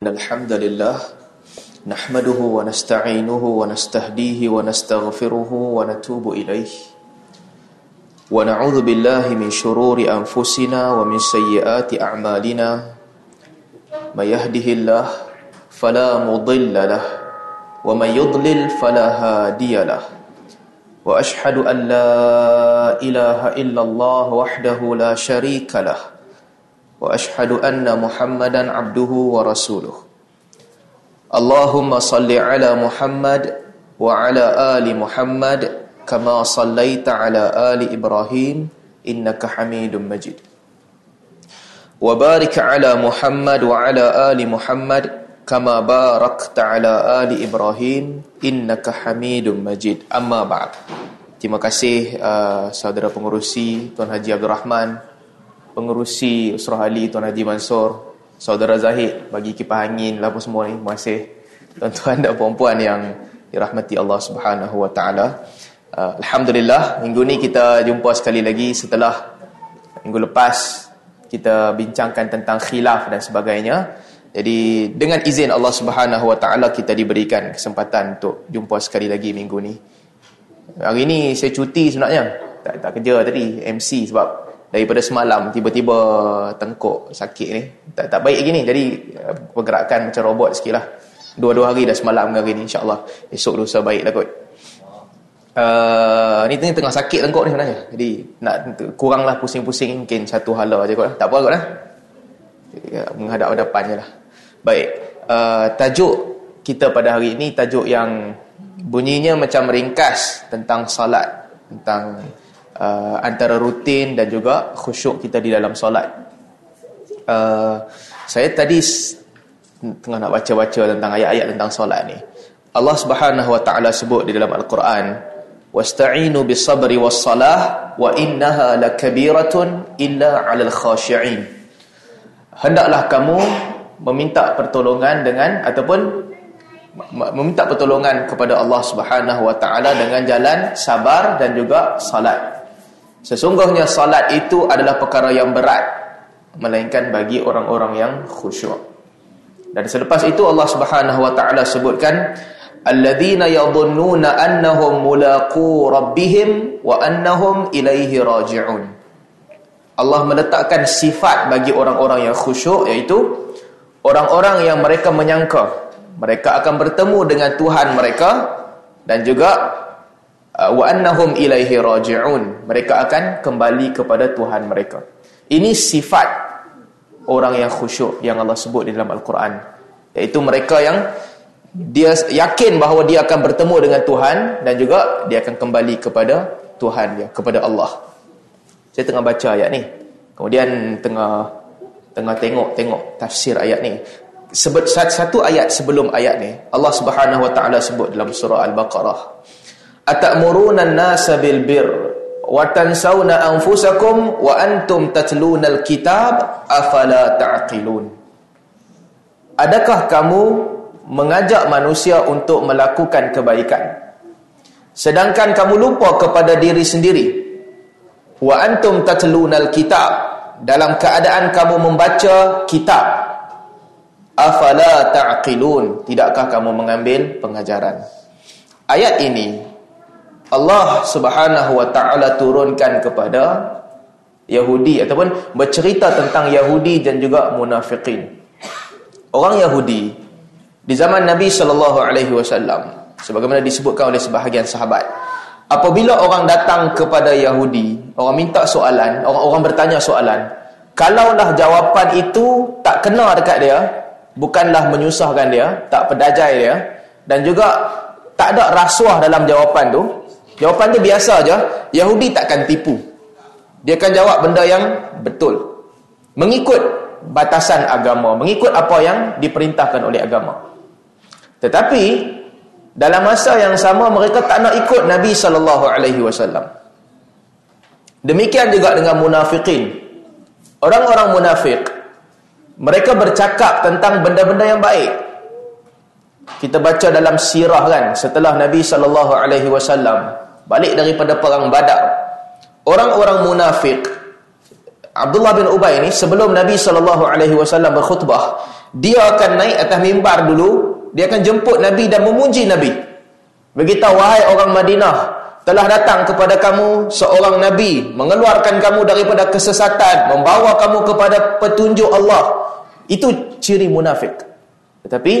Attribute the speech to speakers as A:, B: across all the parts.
A: الحمد لله نحمده ونستعينه ونستهديه ونستغفره ونتوب إليه ونعوذ بالله من شرور أنفسنا ومن سيئات أعمالنا ما يهده الله فلا مضل له ومن يضلل فلا هادي له وأشهد أن لا إله إلا الله وحده لا شريك له واشهد ان محمدا عبده ورسوله اللهم صل على محمد وعلى ال محمد كما صليت على ال ابراهيم انك حميد مجيد وبارك على محمد وعلى ال محمد كما باركت على ال ابراهيم انك حميد مجيد اما بعد Terima kasih uh, saudara pengurusi Tuan Haji Abdul Rahman pengerusi Usrah Ali Tuan Haji Mansur saudara Zahid bagi kipas angin lah apa semua ni. Terima kasih tuan-tuan dan puan-puan yang dirahmati Allah Subhanahu wa taala. Uh, alhamdulillah minggu ni kita jumpa sekali lagi setelah minggu lepas kita bincangkan tentang khilaf dan sebagainya. Jadi dengan izin Allah Subhanahu wa taala kita diberikan kesempatan untuk jumpa sekali lagi minggu ni. Hari ni saya cuti sebenarnya. Tak tak kerja tadi MC sebab daripada semalam tiba-tiba tengkuk sakit ni. Tak tak baik lagi ni jadi uh, pergerakan macam robot sikit lah. Dua-dua hari dah semalam hari ni insyaAllah. Esok dosa baik lah kot. Uh, ni tengah sakit tengkuk ni sebenarnya. Jadi nak kuranglah pusing-pusing mungkin satu hala je kot lah. Tak apa kot lah. Ya, menghadap hadapan je lah. Baik. Uh, tajuk kita pada hari ini tajuk yang bunyinya macam ringkas tentang salat tentang uh, antara rutin dan juga khusyuk kita di dalam solat. Uh, saya tadi tengah nak baca-baca tentang ayat-ayat tentang solat ni. Allah Subhanahu wa taala sebut di dalam Al-Quran, "Wasta'inu bis-sabri was-salah wa innaha lakabiratun illa 'alal khashi'in." Hendaklah kamu meminta pertolongan dengan ataupun meminta pertolongan kepada Allah Subhanahu wa taala dengan jalan sabar dan juga salat. Sesungguhnya salat itu adalah perkara yang berat melainkan bagi orang-orang yang khusyuk. Dan selepas itu Allah Subhanahu wa taala sebutkan alladzina yadhunnuna annahum mulaqu rabbihim wa annahum ilaihi raji'un. Allah meletakkan sifat bagi orang-orang yang khusyuk iaitu orang-orang yang mereka menyangka mereka akan bertemu dengan Tuhan mereka dan juga wa annahum ilaihi raji'un. Mereka akan kembali kepada Tuhan mereka. Ini sifat orang yang khusyuk yang Allah sebut di dalam al-Quran. Iaitu mereka yang dia yakin bahawa dia akan bertemu dengan Tuhan dan juga dia akan kembali kepada Tuhan dia kepada Allah. Saya tengah baca ayat ni. Kemudian tengah tengah tengok-tengok tafsir ayat ni. Sebut satu ayat sebelum ayat ni Allah Subhanahu wa taala sebut dalam surah al-Baqarah atamuruna an-nasa bil bir wa tansawna anfusakum wa antum tatluna al-kitab afala ta'qilun? Adakah kamu mengajak manusia untuk melakukan kebaikan? Sedangkan kamu lupa kepada diri sendiri wa antum tatluna al-kitab dalam keadaan kamu membaca kitab afala ta'qilun? Tidakkah kamu mengambil pengajaran? Ayat ini Allah Subhanahu wa taala turunkan kepada Yahudi ataupun bercerita tentang Yahudi dan juga munafikin. Orang Yahudi di zaman Nabi sallallahu alaihi wasallam sebagaimana disebutkan oleh sebahagian sahabat apabila orang datang kepada Yahudi orang minta soalan orang-orang bertanya soalan kalaulah jawapan itu tak kena dekat dia bukanlah menyusahkan dia tak pedajai dia dan juga tak ada rasuah dalam jawapan tu Jawapan dia biasa aja. Yahudi takkan tipu. Dia akan jawab benda yang betul. Mengikut batasan agama, mengikut apa yang diperintahkan oleh agama. Tetapi dalam masa yang sama mereka tak nak ikut Nabi wasallam. Demikian juga dengan munafikin. Orang-orang munafik mereka bercakap tentang benda-benda yang baik. Kita baca dalam sirah kan setelah Nabi wasallam balik daripada perang badar. Orang-orang munafik Abdullah bin Ubay ni sebelum Nabi SAW berkhutbah dia akan naik atas mimbar dulu dia akan jemput Nabi dan memuji Nabi. Beritahu wahai orang Madinah telah datang kepada kamu seorang Nabi mengeluarkan kamu daripada kesesatan membawa kamu kepada petunjuk Allah. Itu ciri munafik. Tetapi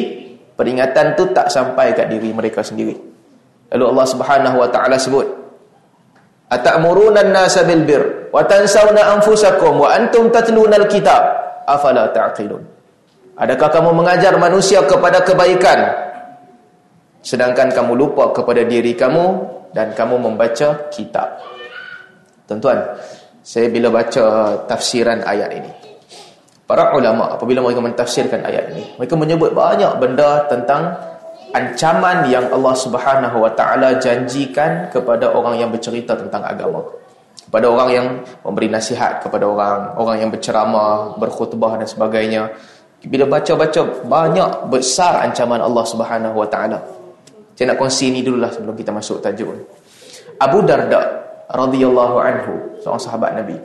A: peringatan tu tak sampai kat diri mereka sendiri lalu Allah Subhanahu wa taala sebut atamuruna an-nasa bil bir wa tansawna anfusakum wa antum tatluna al-kitab afala ta'qilun adakah kamu mengajar manusia kepada kebaikan sedangkan kamu lupa kepada diri kamu dan kamu membaca kitab. Tuan-tuan, saya bila baca tafsiran ayat ini, para ulama apabila mereka mentafsirkan ayat ini, mereka menyebut banyak benda tentang ancaman yang Allah Subhanahu Wa Taala janjikan kepada orang yang bercerita tentang agama. Kepada orang yang memberi nasihat kepada orang, orang yang berceramah, berkhutbah dan sebagainya. Bila baca-baca banyak besar ancaman Allah Subhanahu Wa Taala. Saya nak kongsi ni dululah sebelum kita masuk tajuk ni. Abu Darda radhiyallahu anhu, seorang sahabat Nabi.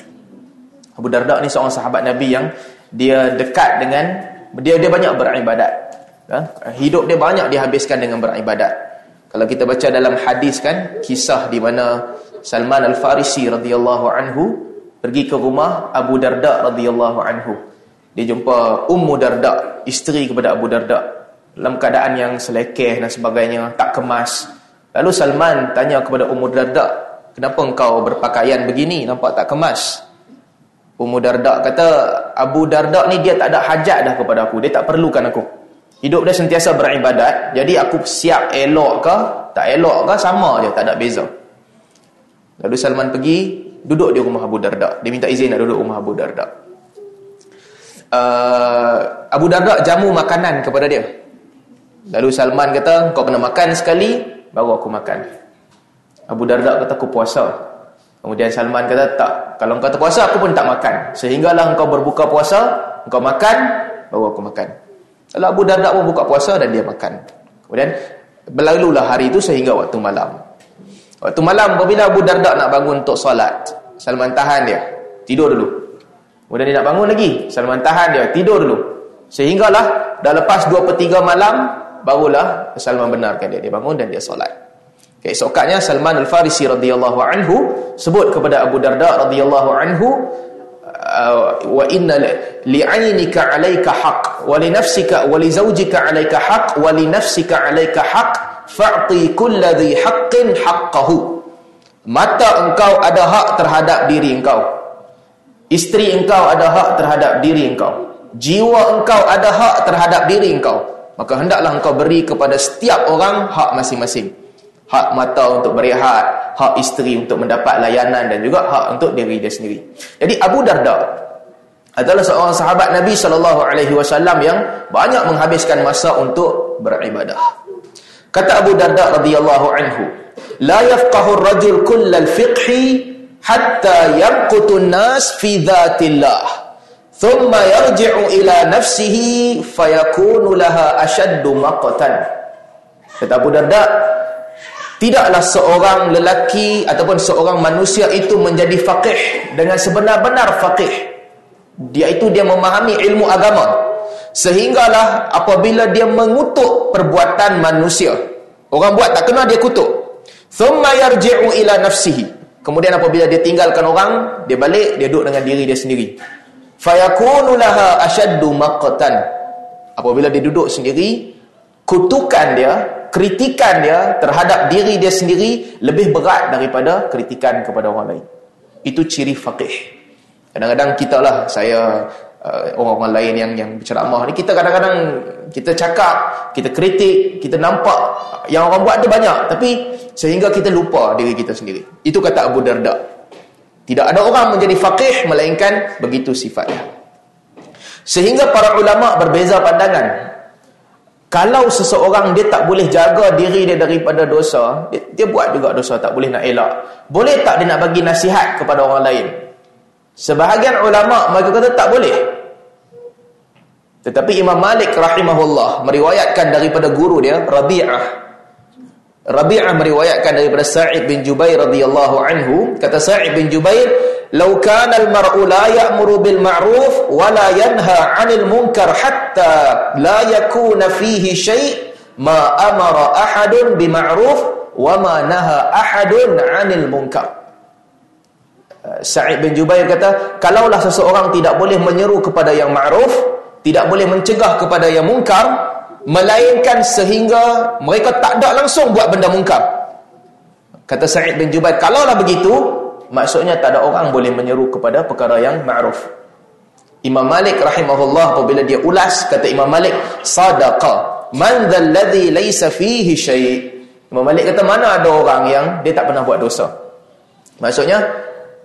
A: Abu Darda ni seorang sahabat Nabi yang dia dekat dengan dia dia banyak beribadat. Ha? Hidup dia banyak dihabiskan dengan beribadat. Kalau kita baca dalam hadis kan kisah di mana Salman Al-Farisi radhiyallahu anhu pergi ke rumah Abu Darda radhiyallahu anhu. Dia jumpa Ummu Darda, isteri kepada Abu Darda dalam keadaan yang selekeh dan sebagainya, tak kemas. Lalu Salman tanya kepada Ummu Darda, kenapa engkau berpakaian begini, nampak tak kemas? Ummu Darda kata, Abu Darda ni dia tak ada hajat dah kepada aku, dia tak perlukan aku. Hidup dia sentiasa beribadat, jadi aku siap elok ke, tak elok ke, sama je, tak ada beza. Lalu Salman pergi, duduk di rumah Abu Darda. Dia minta izin nak duduk rumah Abu Darda. Uh, Abu Darda jamu makanan kepada dia. Lalu Salman kata, kau kena makan sekali, baru aku makan. Abu Darda kata, aku puasa. Kemudian Salman kata, tak. Kalau kau tak puasa, aku pun tak makan. Sehinggalah kau berbuka puasa, kau makan, baru aku makan. Lalu Abu Darda pun buka puasa dan dia makan. Kemudian, berlalulah hari itu sehingga waktu malam. Waktu malam, apabila Abu Darda nak bangun untuk solat, Salman tahan dia. Tidur dulu. Kemudian dia nak bangun lagi. Salman tahan dia. Tidur dulu. Sehinggalah, dah lepas 2 per 3 malam, barulah Salman benarkan dia dia bangun dan dia solat keesoknya Salman Al-Farisi radhiyallahu anhu sebut kepada Abu Darda radhiyallahu anhu wa inna li'ainika 'alaika haqq wa li nafsika wa li zawjika 'alaika haqq wa li nafsika 'alaika haqq fa'ti kulli dhi haqqin haqqahu. Mata engkau ada hak terhadap diri engkau. Isteri engkau ada hak terhadap diri engkau. Jiwa engkau ada hak terhadap diri engkau. Maka hendaklah engkau beri kepada setiap orang hak masing-masing hak mata untuk berehat hak isteri untuk mendapat layanan dan juga hak untuk diri dia sendiri. Jadi Abu Darda adalah seorang sahabat Nabi sallallahu alaihi wasallam yang banyak menghabiskan masa untuk beribadah. Kata Abu Darda radhiyallahu anhu la yafqahu ar-rajul kullal fiqhi hatta yaqtu an-nas fi dhatillah thumma yarji'u ila nafsihi fayakunu laha ashaddu maqtan. Kata Abu Darda tidaklah seorang lelaki ataupun seorang manusia itu menjadi faqih dengan sebenar-benar faqih. Dia itu dia memahami ilmu agama. Sehinggalah apabila dia mengutuk perbuatan manusia orang buat tak kena dia kutuk. Thumma yarji'u ila nafsihi. Kemudian apabila dia tinggalkan orang dia balik dia duduk dengan diri dia sendiri. Fayakunu laha ashaddu maqtan. Apabila dia duduk sendiri kutukan dia kritikan dia terhadap diri dia sendiri lebih berat daripada kritikan kepada orang lain. Itu ciri faqih. Kadang-kadang kita lah saya uh, orang-orang lain yang yang berceramah ni kita kadang-kadang kita cakap kita kritik kita nampak yang orang buat tu banyak. Tapi sehingga kita lupa diri kita sendiri. Itu kata Abu Darda. Tidak ada orang menjadi faqih melainkan begitu sifatnya. Sehingga para ulama berbeza pandangan. Kalau seseorang dia tak boleh jaga diri dia daripada dosa, dia, dia buat juga dosa tak boleh nak elak. Boleh tak dia nak bagi nasihat kepada orang lain? Sebahagian ulama mereka kata tak boleh. Tetapi Imam Malik rahimahullah meriwayatkan daripada guru dia Rabi'ah Rabi'ah meriwayatkan daripada Sa'id bin Jubair radhiyallahu anhu kata Sa'id bin Jubair "Law kana al-mar'u la ya'muru bil ma'ruf wa la yanha 'anil munkar hatta la yakuna fihi syai' ma amara ahadun bi ma'ruf wa ma naha ahadun 'anil munkar." Uh, Sa'id bin Jubair kata, kalaulah seseorang tidak boleh menyeru kepada yang ma'ruf, tidak boleh mencegah kepada yang munkar, melainkan sehingga mereka tak ada langsung buat benda munkar. Kata Sa'id bin Jubair, kalaulah begitu, maksudnya tak ada orang boleh menyeru kepada perkara yang ma'ruf. Imam Malik rahimahullah apabila dia ulas, kata Imam Malik, sadaqa man dhal ladhi laysa fihi syai' Imam Malik kata, mana ada orang yang dia tak pernah buat dosa. Maksudnya,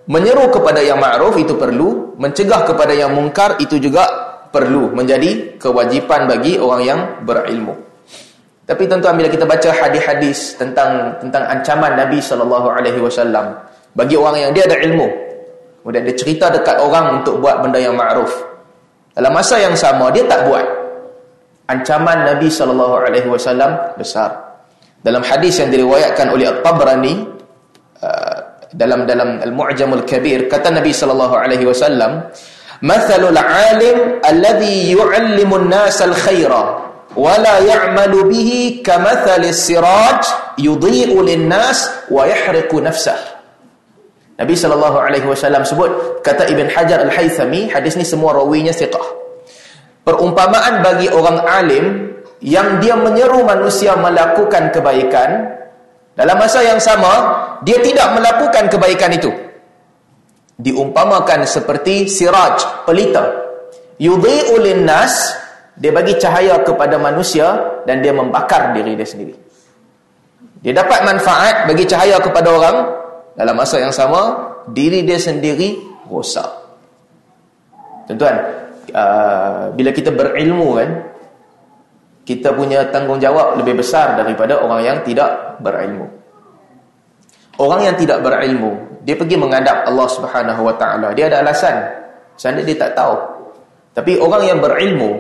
A: menyeru kepada yang ma'ruf itu perlu, mencegah kepada yang mungkar itu juga perlu menjadi kewajipan bagi orang yang berilmu. Tapi tuan-tuan bila kita baca hadis-hadis tentang tentang ancaman Nabi sallallahu alaihi wasallam bagi orang yang dia ada ilmu, kemudian dia cerita dekat orang untuk buat benda yang ma'ruf. Dalam masa yang sama dia tak buat. Ancaman Nabi sallallahu alaihi wasallam besar. Dalam hadis yang diriwayatkan oleh At-Tabrani uh, dalam dalam Al-Mu'jamul Kabir kata Nabi sallallahu alaihi wasallam, "Mathalul 'alim alladhi yu'allimu an-nasa al-khaira" wala ya'malu bihi kamathali siraj yudhi'u lin-nas wa yahriqu nafsah Nabi sallallahu alaihi wasallam sebut kata Ibn Hajar Al-Haythami hadis ni semua rawinya thiqah. Perumpamaan bagi orang alim yang dia menyeru manusia melakukan kebaikan dalam masa yang sama dia tidak melakukan kebaikan itu. Diumpamakan seperti siraj pelita. Yudhi'u lin-nas dia bagi cahaya kepada manusia dan dia membakar diri dia sendiri. Dia dapat manfaat bagi cahaya kepada orang dalam masa yang sama diri dia sendiri rosak. Tuan-tuan, uh, bila kita berilmu kan kita punya tanggungjawab lebih besar daripada orang yang tidak berilmu. Orang yang tidak berilmu, dia pergi menghadap Allah Subhanahu Wa Taala. Dia ada alasan. Seandainya dia tak tahu. Tapi orang yang berilmu,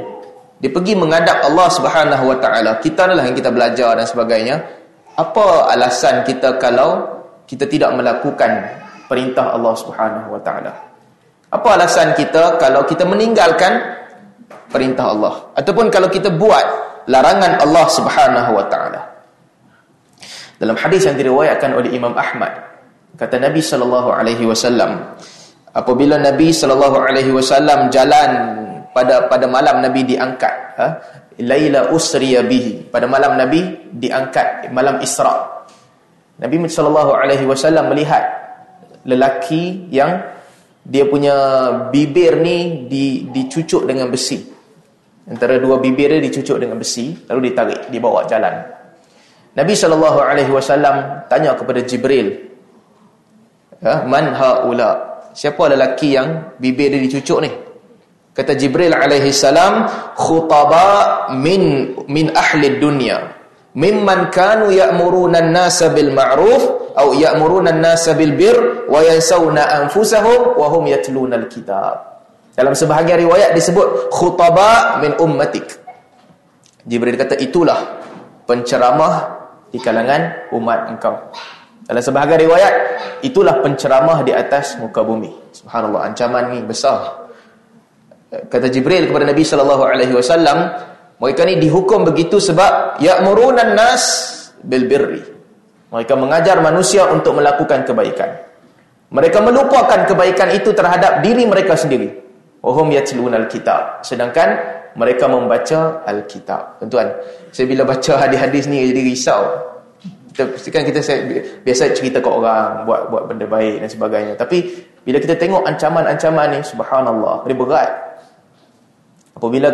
A: dia pergi menghadap Allah Subhanahu Wa Taala. Kita adalah yang kita belajar dan sebagainya. Apa alasan kita kalau kita tidak melakukan perintah Allah Subhanahu Wa Taala? Apa alasan kita kalau kita meninggalkan perintah Allah ataupun kalau kita buat larangan Allah Subhanahu Wa Taala? Dalam hadis yang diriwayatkan oleh Imam Ahmad, kata Nabi sallallahu alaihi wasallam, apabila Nabi sallallahu alaihi wasallam jalan pada pada malam Nabi diangkat ha? Laila usriya bihi pada malam Nabi diangkat malam Isra Nabi sallallahu alaihi wasallam melihat lelaki yang dia punya bibir ni di dicucuk dengan besi. Antara dua bibir dia dicucuk dengan besi lalu ditarik dibawa jalan. Nabi sallallahu alaihi wasallam tanya kepada Jibril ha? man haula? Siapa lelaki yang bibir dia dicucuk ni? Kata Jibril alaihi salam, khutaba min min ahli dunya mimman kanu ya'muruna an-nasa bil ma'ruf aw ya'muruna an-nasa bil bir wa yansawna anfusahum wa hum yatluna al-kitab. Dalam sebahagian riwayat disebut khutaba min ummatik. Jibril kata itulah penceramah di kalangan umat engkau. Dalam sebahagian riwayat itulah penceramah di atas muka bumi. Subhanallah ancaman ni besar kata Jibril kepada Nabi sallallahu alaihi wasallam mereka ni dihukum begitu sebab ya'murunan nas bil birri. Mereka mengajar manusia untuk melakukan kebaikan. Mereka melupakan kebaikan itu terhadap diri mereka sendiri. Wahum yatlunal kitab. Sedangkan mereka membaca al-kitab. Tuan-tuan saya bila baca hadis-hadis ni jadi risau. Kita pastikan kita biasa cerita ke orang buat buat benda baik dan sebagainya. Tapi bila kita tengok ancaman-ancaman ni subhanallah dia berat. Apabila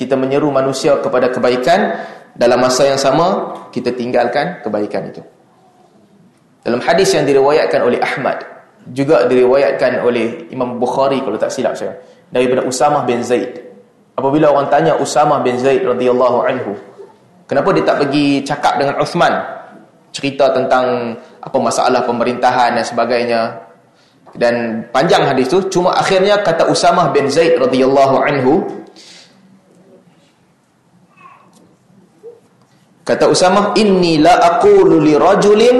A: kita menyeru manusia kepada kebaikan dalam masa yang sama kita tinggalkan kebaikan itu. Dalam hadis yang diriwayatkan oleh Ahmad juga diriwayatkan oleh Imam Bukhari kalau tak silap saya daripada Usamah bin Zaid. Apabila orang tanya Usamah bin Zaid radhiyallahu anhu, kenapa dia tak pergi cakap dengan Uthman cerita tentang apa masalah pemerintahan dan sebagainya dan panjang hadis tu cuma akhirnya kata Usamah bin Zaid radhiyallahu anhu Kata Usamah, "Inni la aqulu li rajulin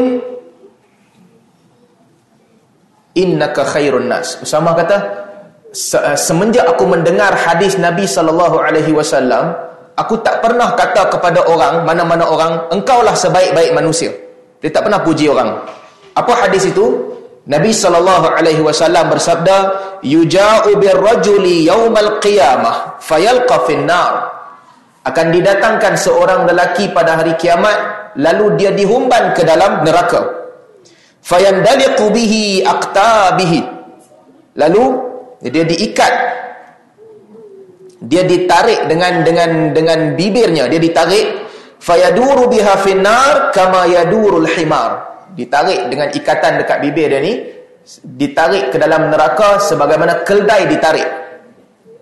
A: innaka khairun nas. Usama kata eh, semenjak aku mendengar hadis Nabi sallallahu alaihi wasallam aku tak pernah kata kepada orang mana-mana orang engkaulah sebaik-baik manusia. Dia tak pernah puji orang. Apa hadis itu? Nabi sallallahu alaihi wasallam bersabda yuja'u birrajuli yaumal qiyamah fayalqa finnar akan didatangkan seorang lelaki pada hari kiamat lalu dia dihumban ke dalam neraka. Fayandaliqu bihi aqtabihi. Lalu dia diikat. Dia ditarik dengan dengan dengan bibirnya. Dia ditarik. Fayaduru biha finnar kama yadurul himar. Ditarik dengan ikatan dekat bibir dia ni ditarik ke dalam neraka sebagaimana keldai ditarik.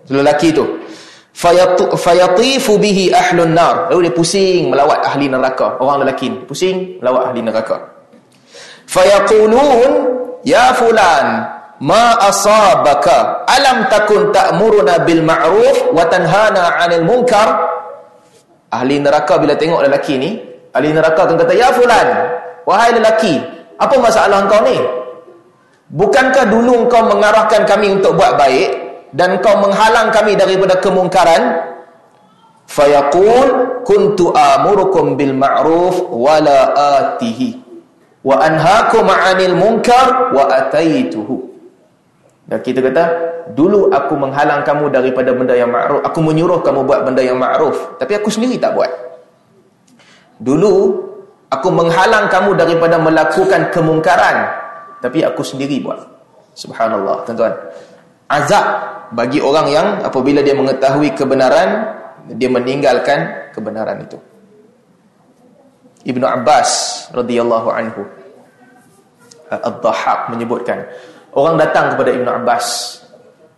A: Lelaki tu fayatifu bihi ahlun nar. Lalu dia pusing melawat ahli neraka. Orang lelaki pusing melawat ahli neraka. Fayaqulun ya fulan ma asabaka? Alam takun ta'muruna bil ma'ruf wa tanhana 'anil munkar? Ahli neraka bila tengok lelaki ni ahli neraka akan kata ya fulan wahai lelaki apa masalah engkau ni? Bukankah dulu engkau mengarahkan kami untuk buat baik dan kau menghalang kami daripada kemungkaran. Fayaqul kuntu amurukum bil ma'ruf wala atihi. Wa anhaakum 'anil munkar wa ataituhu. Dan kita kata dulu aku menghalang kamu daripada benda yang ma'ruf. Aku menyuruh kamu buat benda yang ma'ruf. Tapi aku sendiri tak buat. Dulu aku menghalang kamu daripada melakukan kemungkaran. Tapi aku sendiri buat. Subhanallah tuan-tuan. Azab bagi orang yang apabila dia mengetahui kebenaran dia meninggalkan kebenaran itu Ibnu Abbas radhiyallahu anhu Ad-Dhahhak menyebutkan orang datang kepada Ibnu Abbas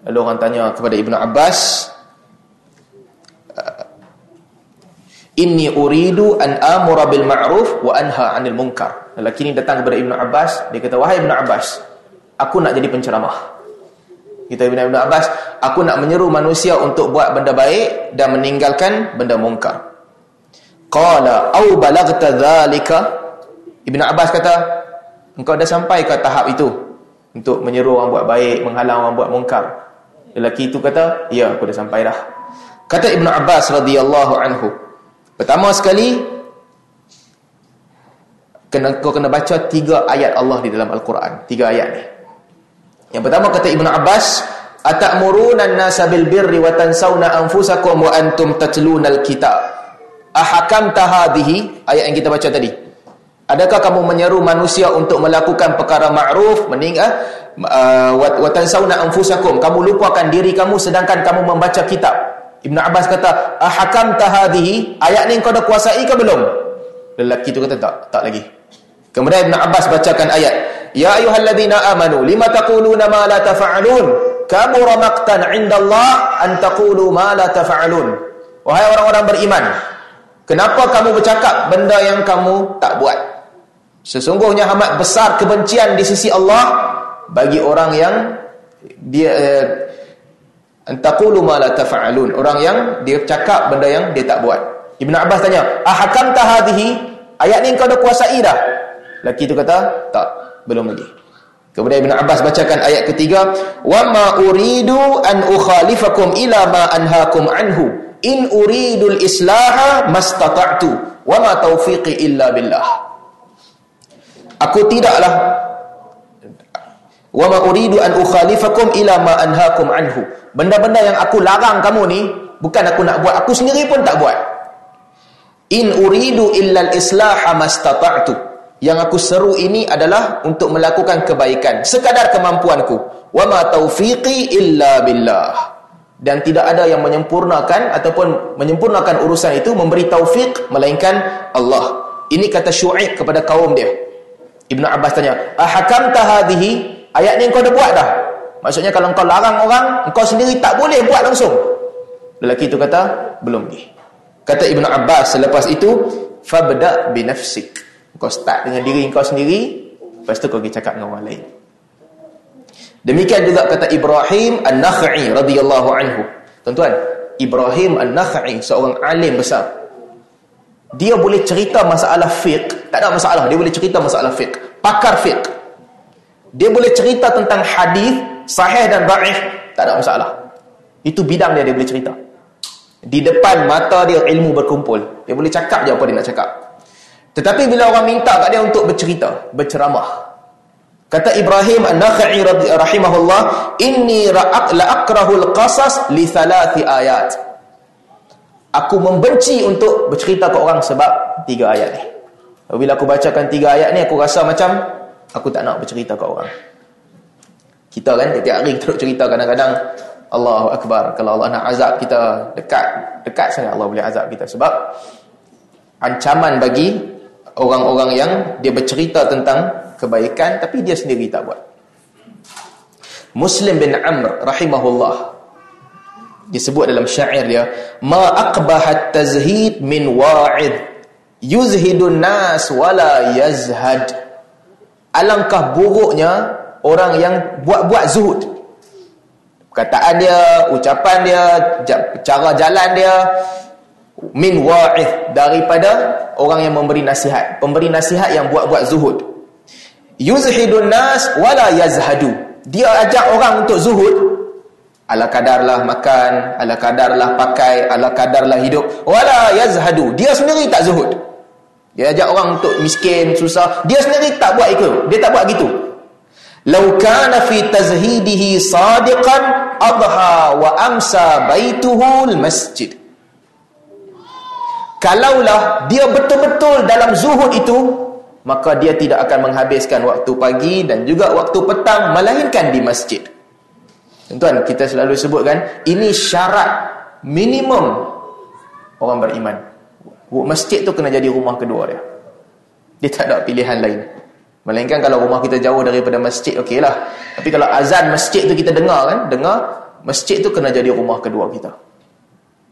A: lalu orang tanya kepada Ibnu Abbas Inni uridu an amura bil ma'ruf wa anha 'anil munkar. Lelaki ni datang kepada Ibnu Abbas, dia kata, "Wahai Ibnu Abbas, aku nak jadi penceramah." Kita Ibn Abbas, aku nak menyeru manusia untuk buat benda baik dan meninggalkan benda mungkar. Qala au balagta dhalika? Ibn Abbas kata, engkau dah sampai ke tahap itu untuk menyeru orang buat baik, menghalang orang buat mungkar. Lelaki itu kata, ya aku dah sampai dah. Kata Ibn Abbas radhiyallahu anhu, pertama sekali kena kau kena baca tiga ayat Allah di dalam Al-Quran, tiga ayat ni. Yang pertama kata Ibnu Abbas, "Atamuruna an-nasa bil birri wa tansawna anfusakum wa antum tatluna al-kitab." Ahakamta hadhihi ayat yang kita baca tadi. Adakah kamu menyeru manusia untuk melakukan perkara ma'ruf, meninggal uh, wa tansawna anfusakum? Kamu lupakan diri kamu sedangkan kamu membaca kitab. Ibnu Abbas kata, "Ahakamta hadhihi?" Ayat ni kau dah kuasai ke belum? Lelaki tu kata tak, tak lagi. Kemudian Ibnu Abbas bacakan ayat, Ya ayyuhalladzina amanu lima taquluna ma la taf'alun? Kabura maqtan 'inda Allah an taqulu ma la taf'alun? Wahai orang-orang beriman kenapa kamu bercakap benda yang kamu tak buat? Sesungguhnya amat besar kebencian di sisi Allah bagi orang yang dia eh, an taqulu ma la taf'alun orang yang dia cakap benda yang dia tak buat. Ibn Abbas tanya ahakamta hadhihi? Ayat ni kau dah kuasai dah Laki tu kata tak belum lagi. Kemudian Ibn Abbas bacakan ayat ketiga, "Wa ma uridu an ukhalifakum ila ma anhaakum anhu. In uridul islaha mastata'tu wa ma taufiqi illa billah." Aku tidaklah wa ma uridu an ukhalifakum ila ma anhaakum anhu. Benda-benda yang aku larang kamu ni bukan aku nak buat, aku sendiri pun tak buat. In uridu illa al-islaha mastata'tu yang aku seru ini adalah untuk melakukan kebaikan sekadar kemampuanku. Wa ma taufiqi illa billah. Dan tidak ada yang menyempurnakan ataupun menyempurnakan urusan itu memberi taufik melainkan Allah. Ini kata Syuaib kepada kaum dia. Ibnu Abbas tanya ahakamta hadhihi? Ayat ni kau dah buat dah. Maksudnya kalau kau larang orang kau sendiri tak boleh buat langsung. Lelaki itu kata belum lagi kata Ibnu Abbas selepas itu fabda bi nafsik kau start dengan diri kau sendiri lepas tu kau pergi cakap dengan orang lain demikian juga kata Ibrahim An-Nakhai radhiyallahu anhu tuan-tuan Ibrahim An-Nakhai seorang alim besar dia boleh cerita masalah fiqh tak ada masalah dia boleh cerita masalah fiqh pakar fiqh Dia boleh cerita tentang hadis sahih dan dhaif, tak ada masalah. Itu bidang dia dia boleh cerita. Di depan mata dia ilmu berkumpul. Dia boleh cakap je apa dia nak cakap. Tetapi bila orang minta kat dia untuk bercerita, berceramah. Kata Ibrahim An-Nakhai rahimahullah, "Inni ra'ak la akrahul qasas li thalathi ayat." Aku membenci untuk bercerita ke orang sebab tiga ayat ni. Bila aku bacakan tiga ayat ni, aku rasa macam aku tak nak bercerita ke orang. Kita kan tiap-tiap hari terus cerita kadang-kadang Allahu Akbar. Kalau Allah nak azab kita dekat, dekat sangat Allah boleh azab kita. Sebab ancaman bagi orang-orang yang dia bercerita tentang kebaikan tapi dia sendiri tak buat. Muslim bin Amr rahimahullah disebut dalam syair dia ma aqbahat tazhid min wa'id yuzhidun nas wala yazhad alangkah buruknya orang yang buat-buat zuhud perkataan dia ucapan dia cara jalan dia min wa'id daripada orang yang memberi nasihat. Pemberi nasihat yang buat-buat zuhud. Yuzhidun nas wala yazhadu. Dia ajak orang untuk zuhud. Ala kadarlah makan ala kadarlah pakai ala kadarlah hidup. Wala yazhadu. Dia sendiri tak zuhud. Dia ajak orang untuk miskin susah. Dia sendiri tak buat itu. Dia tak buat gitu. Law kana fi tazhidihi sadiqan adha wa amsa baituhu al masjid Kalaulah dia betul-betul dalam zuhud itu, maka dia tidak akan menghabiskan waktu pagi dan juga waktu petang melainkan di masjid. Tuan, kita selalu sebutkan ini syarat minimum orang beriman. Masjid tu kena jadi rumah kedua dia. Dia tak ada pilihan lain. Melainkan kalau rumah kita jauh daripada masjid, okeylah. Tapi kalau azan masjid tu kita dengar kan, dengar masjid tu kena jadi rumah kedua kita.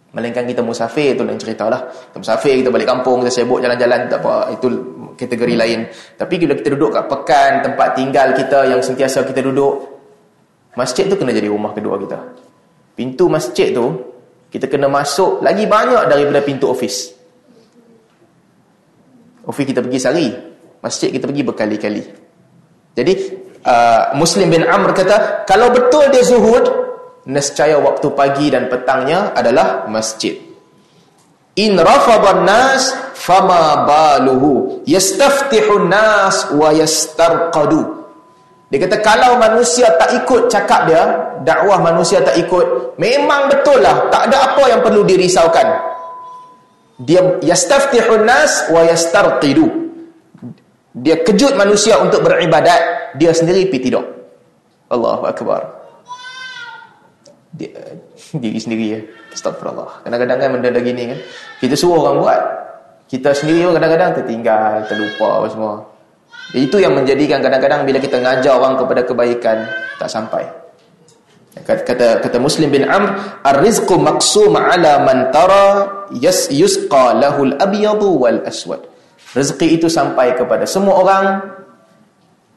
A: Melainkan kita musafir tu lain cerita lah. Kita musafir, kita balik kampung, kita sibuk jalan-jalan, tak apa. Itu kategori lain. Tapi bila kita duduk kat pekan, tempat tinggal kita yang sentiasa kita duduk, masjid tu kena jadi rumah kedua kita. Pintu masjid tu, kita kena masuk lagi banyak daripada pintu ofis. Ofis kita pergi sehari. Masjid kita pergi berkali-kali. Jadi, uh, Muslim bin Amr kata, kalau betul dia zuhud, nescaya waktu pagi dan petangnya adalah masjid. In rafadhan nas fama baluhu yastaftihun nas wa yastarqadu. Dia kata kalau manusia tak ikut cakap dia, dakwah manusia tak ikut, memang betul lah, tak ada apa yang perlu dirisaukan. Dia yastaftihun nas wa yastarqidu. Dia kejut manusia untuk beribadat, dia sendiri pi tidur. Allahu akbar dia, diri sendiri ya. Astagfirullah. Kadang-kadang kan benda-benda gini kan. Kita suruh orang buat. Kita sendiri pun kadang-kadang tertinggal, terlupa apa semua. Itu yang menjadikan kadang-kadang bila kita ngajar orang kepada kebaikan tak sampai. Kata kata, Muslim bin Amr, "Ar-rizqu maqsum 'ala man tara yas yusqa lahu al-abyadu wal aswad." Rezeki itu sampai kepada semua orang.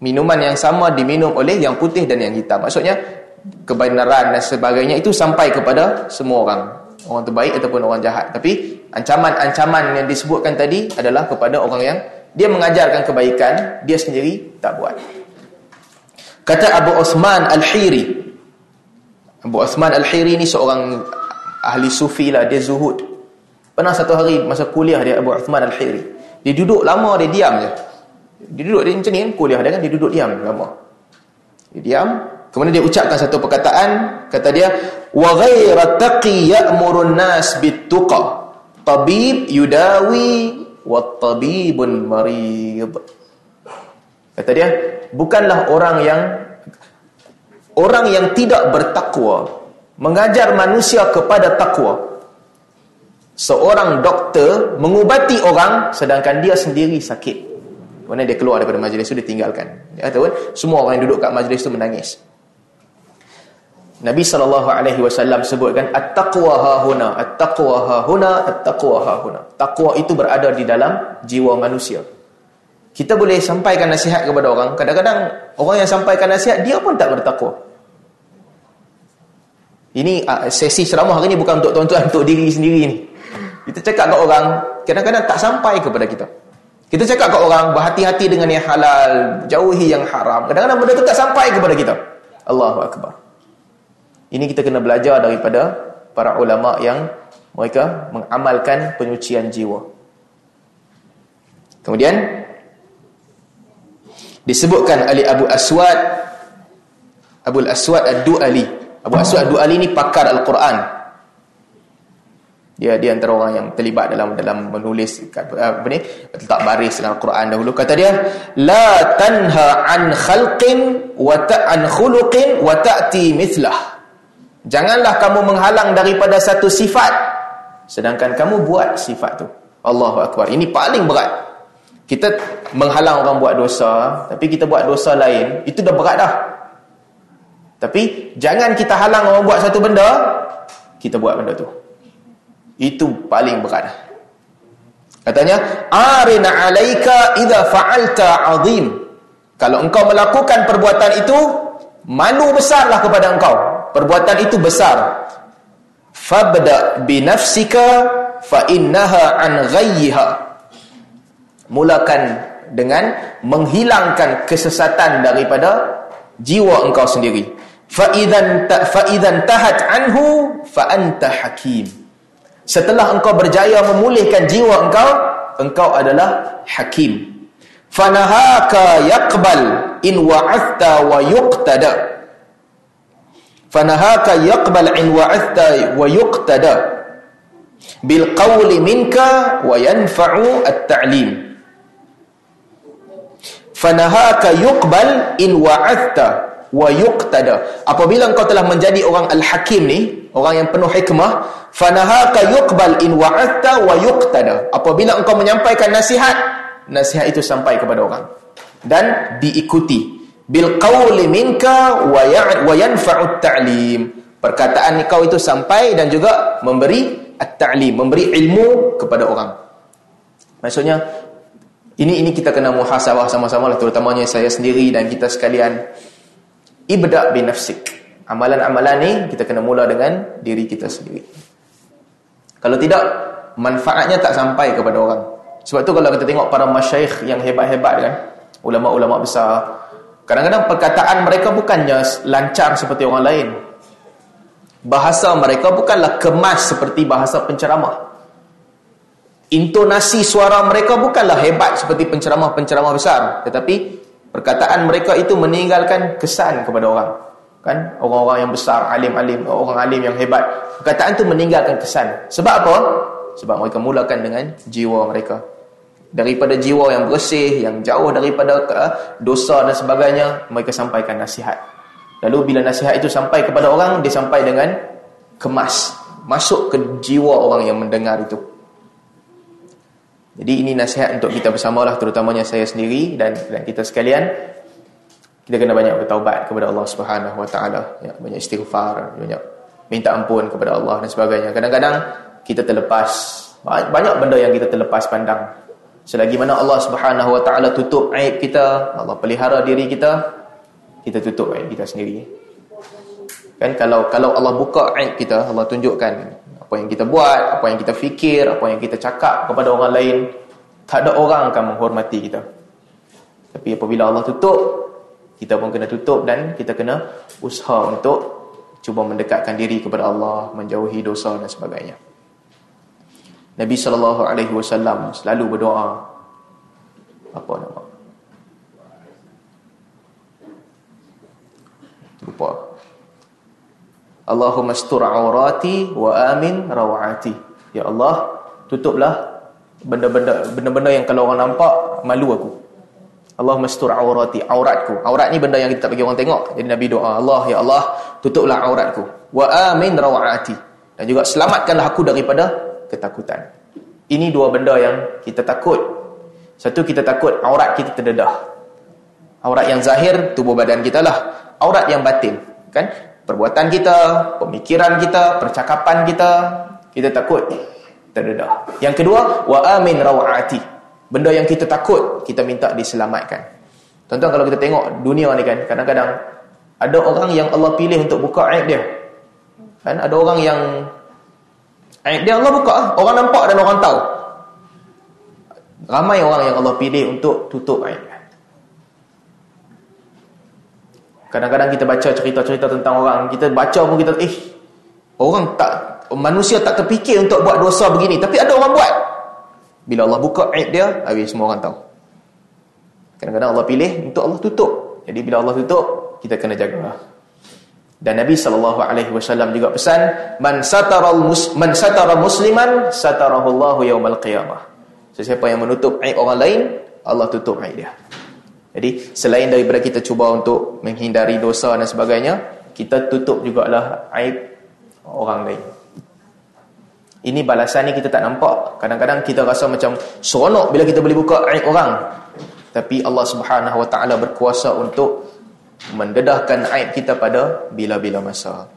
A: Minuman yang sama diminum oleh yang putih dan yang hitam. Maksudnya kebenaran dan sebagainya itu sampai kepada semua orang. Orang terbaik ataupun orang jahat. Tapi ancaman-ancaman yang disebutkan tadi adalah kepada orang yang dia mengajarkan kebaikan dia sendiri tak buat. Kata Abu Osman Al-Hiri. Abu Osman Al-Hiri ni seorang ahli sufi lah dia zuhud. Pernah satu hari masa kuliah dia Abu Osman Al-Hiri. Dia duduk lama dia diam je. Dia duduk dia macam ni kan kuliah dia kan dia duduk diam lama. Dia diam Kemudian dia ucapkan satu perkataan, kata dia, "Wa ghayra taqi ya'murun nas bituqa, tabib yudawi wa tabibun marid." Kata dia, bukanlah orang yang orang yang tidak bertakwa mengajar manusia kepada takwa. Seorang doktor mengubati orang sedangkan dia sendiri sakit. Kemudian dia keluar daripada majlis itu, dia tinggalkan. Dia kata, semua orang yang duduk kat majlis itu menangis. Nabi sallallahu alaihi wasallam sebutkan at-taqwa hahuna at-taqwa hahuna at-taqwa hahuna. Takwa itu berada di dalam jiwa manusia. Kita boleh sampaikan nasihat kepada orang, kadang-kadang orang yang sampaikan nasihat dia pun tak bertakwa. Ini uh, sesi ceramah hari ini bukan untuk tuan-tuan untuk diri sendiri ni. Kita cakap ke orang, kadang-kadang tak sampai kepada kita. Kita cakap kat orang berhati-hati dengan yang halal, jauhi yang haram. Kadang-kadang benda tu tak sampai kepada kita. Allahu akbar. Ini kita kena belajar daripada para ulama yang mereka mengamalkan penyucian jiwa. Kemudian disebutkan Ali Abu Aswad Abu Aswad Ad-Du'ali. Abu Aswad Ad-Du'ali ni pakar Al-Quran dia dia antara orang yang terlibat dalam dalam menulis apa ni letak baris dalam Al-Quran dahulu kata dia la tanha an khalqin wa ta'an khuluqin wa ta'ti mithlah janganlah kamu menghalang daripada satu sifat sedangkan kamu buat sifat tu Allahu akbar ini paling berat kita menghalang orang buat dosa tapi kita buat dosa lain itu dah berat dah tapi jangan kita halang orang buat satu benda kita buat benda tu itu paling berat. Katanya, "Arina 'alaika idza fa'alta 'azim." Kalau engkau melakukan perbuatan itu, malu besarlah kepada engkau. Perbuatan itu besar. Fabda bi nafsika fa innaha an ghayyiha. Mulakan dengan menghilangkan kesesatan daripada jiwa engkau sendiri. Fa idzan fa idzan tahat anhu fa anta hakim. Setelah engkau berjaya memulihkan jiwa engkau, engkau adalah hakim. Fanahaka yaqbal in wa'athta wa yuqtada. Fanahaka yaqbal in wa'athta wa yuqtada. Bil qawli minka wa yanfa'u at-ta'lim. Fanahaka yuqbal in wa'athta wa yuqtada. Apabila engkau telah menjadi orang al-hakim ni, orang yang penuh hikmah, fanahaka yuqbal in wa'atta wa yuqtada apabila engkau menyampaikan nasihat nasihat itu sampai kepada orang dan diikuti bil qawli minka wa wa yanfa'u ta'lim perkataan kau itu sampai dan juga memberi at-ta'lim memberi ilmu kepada orang. Maksudnya ini ini kita kena muhasabah sama-sama lah terutamanya saya sendiri dan kita sekalian. Ibda' bi nafsik. Amalan-amalan ni kita kena mula dengan diri kita sendiri. Kalau tidak, manfaatnya tak sampai kepada orang. Sebab tu kalau kita tengok para masyayikh yang hebat-hebat kan, ulama-ulama besar, kadang-kadang perkataan mereka bukannya lancar seperti orang lain. Bahasa mereka bukanlah kemas seperti bahasa penceramah. Intonasi suara mereka bukanlah hebat seperti penceramah-penceramah besar, tetapi perkataan mereka itu meninggalkan kesan kepada orang. Kan? Orang-orang yang besar alim-alim orang alim yang hebat. Perkataan tu meninggalkan kesan. Sebab apa? Sebab mereka mulakan dengan jiwa mereka daripada jiwa yang bersih yang jauh daripada uh, dosa dan sebagainya mereka sampaikan nasihat. Lalu bila nasihat itu sampai kepada orang dia sampai dengan kemas. Masuk ke jiwa orang yang mendengar itu. Jadi ini nasihat untuk kita bersamalah terutamanya saya sendiri dan, dan kita sekalian. Kita kena banyak bertaubat kepada Allah Subhanahu Wa Taala. Ya banyak istighfar banyak minta ampun kepada Allah dan sebagainya. Kadang-kadang kita terlepas banyak benda yang kita terlepas pandang selagi mana Allah Subhanahu Wa Taala tutup aib kita Allah pelihara diri kita kita tutup aib kita sendiri. Kan? Kalau kalau Allah buka aib kita Allah tunjukkan apa yang kita buat apa yang kita fikir apa yang kita cakap kepada orang lain tak ada orang akan menghormati kita. Tapi apabila Allah tutup kita pun kena tutup dan kita kena usaha untuk cuba mendekatkan diri kepada Allah, menjauhi dosa dan sebagainya. Nabi sallallahu alaihi wasallam selalu berdoa apa nama? Lupa. Allahumma astur aurati wa amin rawati. Ya Allah, tutuplah benda-benda benda-benda yang kalau orang nampak malu aku. Allah mastur aurati auratku aurat ni benda yang kita tak bagi orang tengok jadi nabi doa Allah ya Allah tutuplah auratku wa amin rawati dan juga selamatkanlah aku daripada ketakutan. Ini dua benda yang kita takut. Satu kita takut aurat kita terdedah. Aurat yang zahir tubuh badan kita lah. Aurat yang batin kan? Perbuatan kita pemikiran kita percakapan kita kita takut terdedah. Yang kedua wa amin rawati. Benda yang kita takut kita minta diselamatkan. Tuan-tuan kalau kita tengok dunia ni kan kadang-kadang ada orang yang Allah pilih untuk buka aib dia. Kan? Ada orang yang aib dia Allah buka orang nampak dan orang tahu Ramai orang yang Allah pilih untuk tutup aib. Kadang-kadang kita baca cerita-cerita tentang orang, kita baca pun kita eh orang tak manusia tak terfikir untuk buat dosa begini, tapi ada orang buat. Bila Allah buka aib dia, habis semua orang tahu. Kadang-kadang Allah pilih untuk Allah tutup. Jadi bila Allah tutup, kita kena jaga. Dan Nabi sallallahu alaihi wasallam juga pesan, "Man satara man satara musliman satarahu Allah yaumal qiyamah." Sesiapa yang menutup aib orang lain, Allah tutup aib dia. Jadi selain daripada kita cuba untuk menghindari dosa dan sebagainya, kita tutup jugalah aib orang lain. Ini balasan ni kita tak nampak. Kadang-kadang kita rasa macam seronok bila kita boleh buka aib orang. Tapi Allah Subhanahu Wa Taala berkuasa untuk mendedahkan aib kita pada bila-bila masa.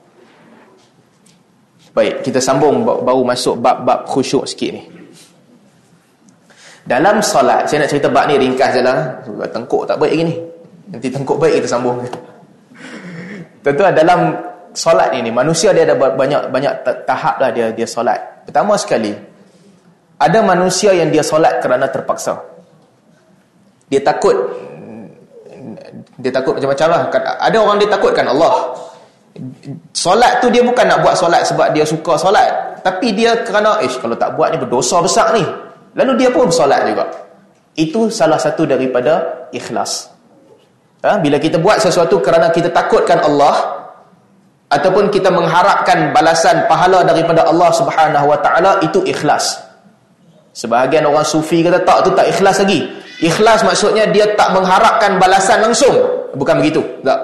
A: Baik, kita sambung baru masuk bab-bab khusyuk sikit ni. Dalam solat, saya nak cerita bab ni ringkas je lah. Tengkuk tak baik lagi ni. Nanti tengkuk baik kita sambung. Tentu dalam solat ni, manusia dia ada banyak banyak tahap lah dia dia solat. Pertama sekali, ada manusia yang dia solat kerana terpaksa. Dia takut dia takut macam-macam lah. Ada orang dia takutkan Allah. Solat tu dia bukan nak buat solat sebab dia suka solat. Tapi dia kerana, eh kalau tak buat ni berdosa besar ni. Lalu dia pun bersolat juga. Itu salah satu daripada ikhlas. Ha? Bila kita buat sesuatu kerana kita takutkan Allah ataupun kita mengharapkan balasan pahala daripada Allah Subhanahu Wa Taala itu ikhlas. Sebahagian orang sufi kata tak tu tak ikhlas lagi. Ikhlas maksudnya dia tak mengharapkan balasan langsung. Bukan begitu. Tak.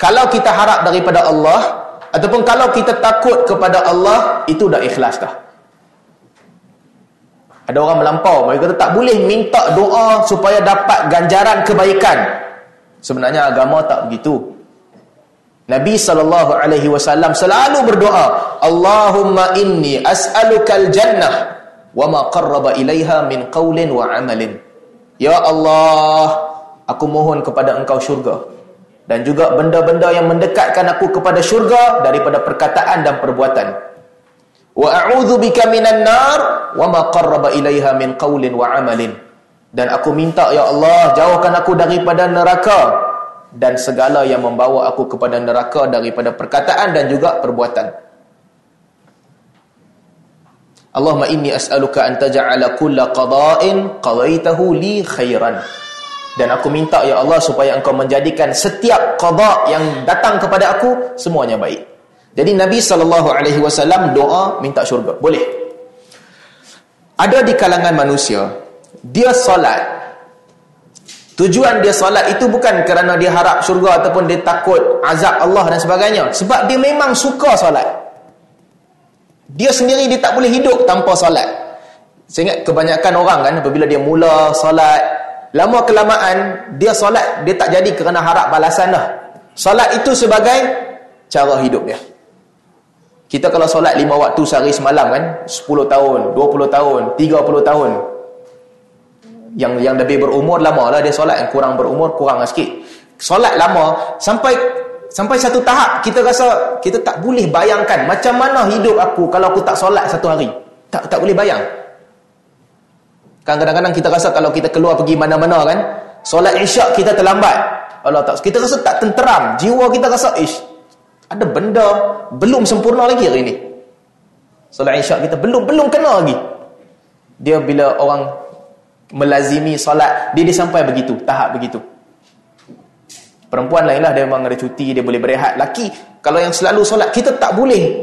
A: Kalau kita harap daripada Allah ataupun kalau kita takut kepada Allah itu dah ikhlas dah. Ada orang melampau, mereka kata tak boleh minta doa supaya dapat ganjaran kebaikan. Sebenarnya agama tak begitu. Nabi sallallahu alaihi wasallam selalu berdoa, Allahumma inni as'alukal jannah wa ma qarraba ilaiha min qaulin wa amalin. Ya Allah, aku mohon kepada Engkau syurga dan juga benda-benda yang mendekatkan aku kepada syurga daripada perkataan dan perbuatan. Wa a'udzu bika minan nar wa ma qarraba ilaiha min qaulin wa amalin. Dan aku minta ya Allah jauhkan aku daripada neraka dan segala yang membawa aku kepada neraka daripada perkataan dan juga perbuatan. Allahumma inni as'aluka an taj'ala kulla qada'in qadaitahu li khairan. Dan aku minta ya Allah supaya engkau menjadikan setiap qada' yang datang kepada aku semuanya baik. Jadi Nabi saw doa minta syurga. Boleh. Ada di kalangan manusia dia solat. Tujuan dia solat itu bukan kerana dia harap syurga ataupun dia takut azab Allah dan sebagainya, sebab dia memang suka solat. Dia sendiri dia tak boleh hidup tanpa solat. Saya ingat kebanyakan orang kan apabila dia mula solat, lama kelamaan dia solat dia tak jadi kerana harap balasan dah. Solat itu sebagai cara hidup dia. Kita kalau solat lima waktu sehari semalam kan, 10 tahun, 20 tahun, 30 tahun. Yang yang lebih berumur lama lah dia solat, yang kurang berumur kurang lah sikit. Solat lama sampai sampai satu tahap kita rasa kita tak boleh bayangkan macam mana hidup aku kalau aku tak solat satu hari. Tak tak boleh bayang. Kan kadang-kadang kita rasa kalau kita keluar pergi mana-mana kan, solat isyak kita terlambat. Allah tak kita rasa tak tenteram, jiwa kita rasa ish ada benda belum sempurna lagi hari ini. Solat isyak kita belum belum kena lagi. Dia bila orang melazimi solat, dia dia sampai begitu, tahap begitu. Perempuan lainlah dia memang ada cuti, dia boleh berehat. Laki kalau yang selalu solat, kita tak boleh.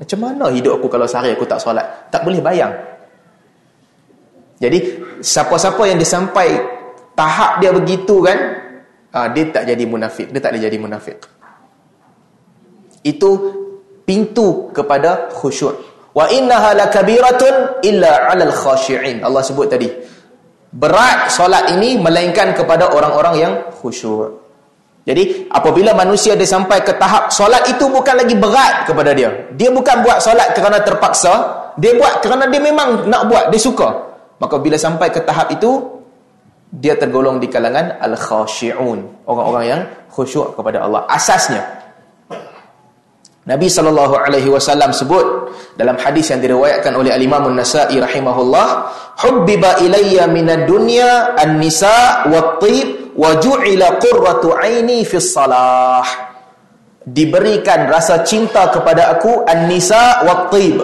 A: Macam mana hidup aku kalau sehari aku tak solat? Tak boleh bayang. Jadi siapa-siapa yang dia sampai tahap dia begitu kan, ah, dia tak jadi munafik, dia tak boleh jadi munafik. Itu pintu kepada khusyuk. Wa innaha lakabiratun illa 'alal khashi'in. Allah sebut tadi. Berat solat ini melainkan kepada orang-orang yang khusyuk. Jadi apabila manusia dia sampai ke tahap solat itu bukan lagi berat kepada dia. Dia bukan buat solat kerana terpaksa, dia buat kerana dia memang nak buat, dia suka. Maka bila sampai ke tahap itu dia tergolong di kalangan al-khashi'un, orang-orang yang khusyuk kepada Allah asasnya. Nabi sallallahu alaihi wasallam sebut dalam hadis yang diriwayatkan oleh Al-Imam An-Nasa'i rahimahullah, "Hubbiba ilayya minad dunya an-nisa wat-tib wa ju'ila qurratu 'aini fi salah." Diberikan rasa cinta kepada aku an-nisa wat-tib.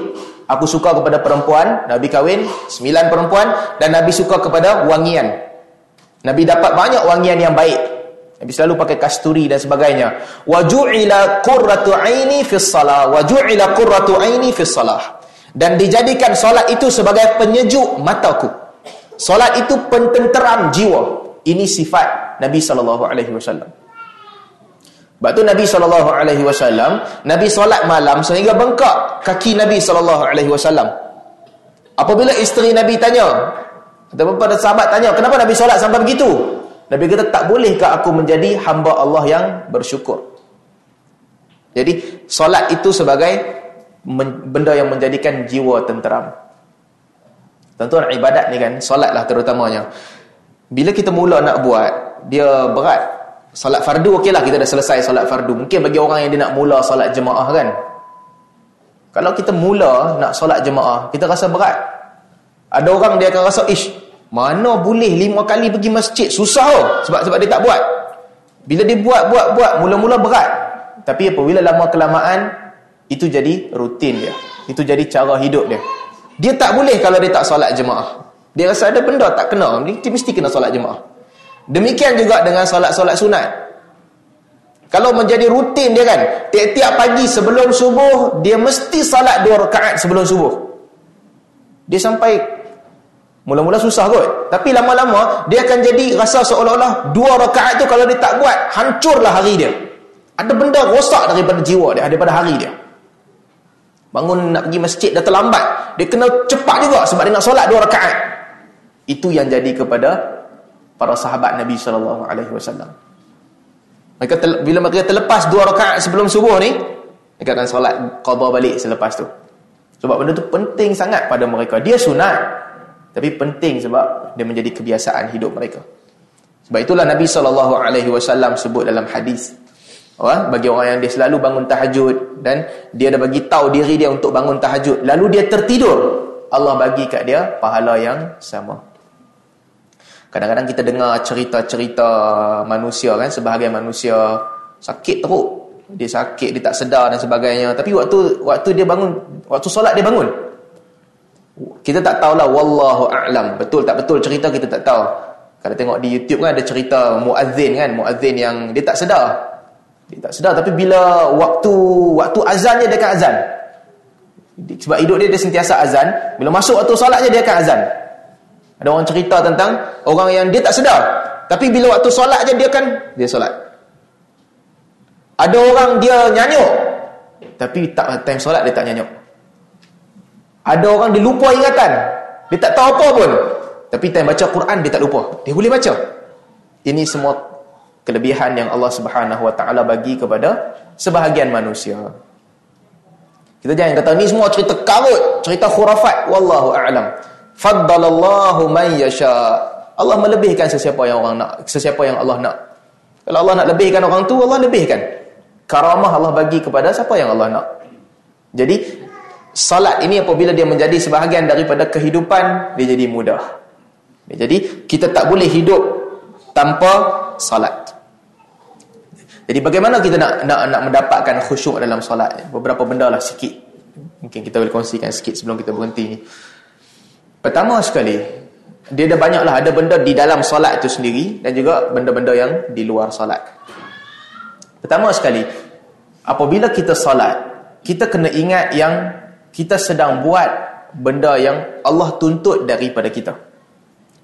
A: Aku suka kepada perempuan, Nabi kahwin sembilan perempuan dan Nabi suka kepada wangian. Nabi dapat banyak wangian yang baik Nabi selalu pakai kasturi dan sebagainya. Wa ju'ila qurratu aini fi shalah wa ju'ila qurratu aini fi shalah. Dan dijadikan solat itu sebagai penyejuk mataku. Solat itu pententeram jiwa. Ini sifat Nabi sallallahu alaihi wasallam. Sebab tu Nabi sallallahu alaihi wasallam, Nabi solat malam sehingga bengkak kaki Nabi sallallahu alaihi wasallam. Apabila isteri Nabi tanya, ataupun pada sahabat tanya, "Kenapa Nabi solat sampai begitu?" Nabi kata tak bolehkah aku menjadi hamba Allah yang bersyukur. Jadi solat itu sebagai benda yang menjadikan jiwa tenteram. Tentuan ibadat ni kan, solatlah terutamanya. Bila kita mula nak buat, dia berat. Solat fardu okeylah kita dah selesai solat fardu. Mungkin bagi orang yang dia nak mula solat jemaah kan. Kalau kita mula nak solat jemaah, kita rasa berat. Ada orang dia akan rasa, ish, mana boleh lima kali pergi masjid? Susah oh. Sebab sebab dia tak buat. Bila dia buat, buat, buat. Mula-mula berat. Tapi apabila lama kelamaan, itu jadi rutin dia. Itu jadi cara hidup dia. Dia tak boleh kalau dia tak solat jemaah. Dia rasa ada benda tak kena. Dia mesti kena solat jemaah. Demikian juga dengan solat-solat sunat. Kalau menjadi rutin dia kan. Tiap-tiap pagi sebelum subuh, dia mesti solat dua rakaat sebelum subuh. Dia sampai Mula-mula susah kot. Tapi lama-lama, dia akan jadi rasa seolah-olah dua rakaat tu kalau dia tak buat, hancurlah hari dia. Ada benda rosak daripada jiwa dia, daripada hari dia. Bangun nak pergi masjid, dah terlambat. Dia kena cepat juga sebab dia nak solat dua rakaat. Itu yang jadi kepada para sahabat Nabi SAW. Mereka bila mereka terlepas dua rakaat sebelum subuh ni, mereka akan solat qadha balik selepas tu. Sebab benda tu penting sangat pada mereka. Dia sunat. Tapi penting sebab dia menjadi kebiasaan hidup mereka. Sebab itulah Nabi SAW sebut dalam hadis. Oh, bagi orang yang dia selalu bangun tahajud dan dia dah bagi tahu diri dia untuk bangun tahajud lalu dia tertidur Allah bagi kat dia pahala yang sama kadang-kadang kita dengar cerita-cerita manusia kan sebahagian manusia sakit teruk dia sakit dia tak sedar dan sebagainya tapi waktu waktu dia bangun waktu solat dia bangun kita tak tahulah wallahu a'lam. Betul tak betul cerita kita tak tahu. Kalau tengok di YouTube kan ada cerita muazzin kan, muazzin yang dia tak sedar. Dia tak sedar tapi bila waktu waktu azan dia, akan azan. Sebab hidup dia dia sentiasa azan, bila masuk waktu solat je dia akan azan. Ada orang cerita tentang orang yang dia tak sedar, tapi bila waktu solat je dia akan dia solat. Ada orang dia nyanyuk, tapi tak time solat dia tak nyanyuk. Ada orang dia lupa ingatan. Dia tak tahu apa pun. Tapi time baca Quran dia tak lupa. Dia boleh baca. Ini semua kelebihan yang Allah Subhanahu Wa Taala bagi kepada sebahagian manusia. Kita jangan kata ni semua cerita karut, cerita khurafat. Wallahu a'lam. Faddalallahu man yasha. Allah melebihkan sesiapa yang orang nak, sesiapa yang Allah nak. Kalau Allah nak lebihkan orang tu, Allah lebihkan. Karamah Allah bagi kepada siapa yang Allah nak. Jadi salat ini apabila dia menjadi sebahagian daripada kehidupan dia jadi mudah jadi kita tak boleh hidup tanpa salat jadi bagaimana kita nak nak nak mendapatkan khusyuk dalam solat beberapa benda lah sikit mungkin kita boleh kongsikan sikit sebelum kita berhenti pertama sekali dia ada banyaklah ada benda di dalam solat itu sendiri dan juga benda-benda yang di luar solat pertama sekali apabila kita solat kita kena ingat yang kita sedang buat benda yang Allah tuntut daripada kita.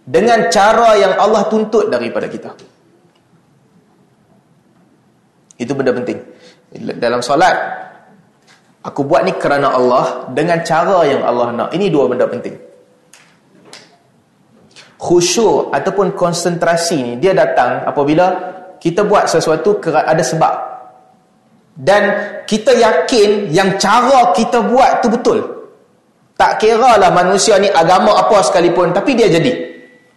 A: Dengan cara yang Allah tuntut daripada kita. Itu benda penting. Dalam solat, aku buat ni kerana Allah dengan cara yang Allah nak. Ini dua benda penting. Khusyuk ataupun konsentrasi ni, dia datang apabila kita buat sesuatu ada sebab. Dan kita yakin yang cara kita buat tu betul. Tak kira lah manusia ni agama apa sekalipun tapi dia jadi.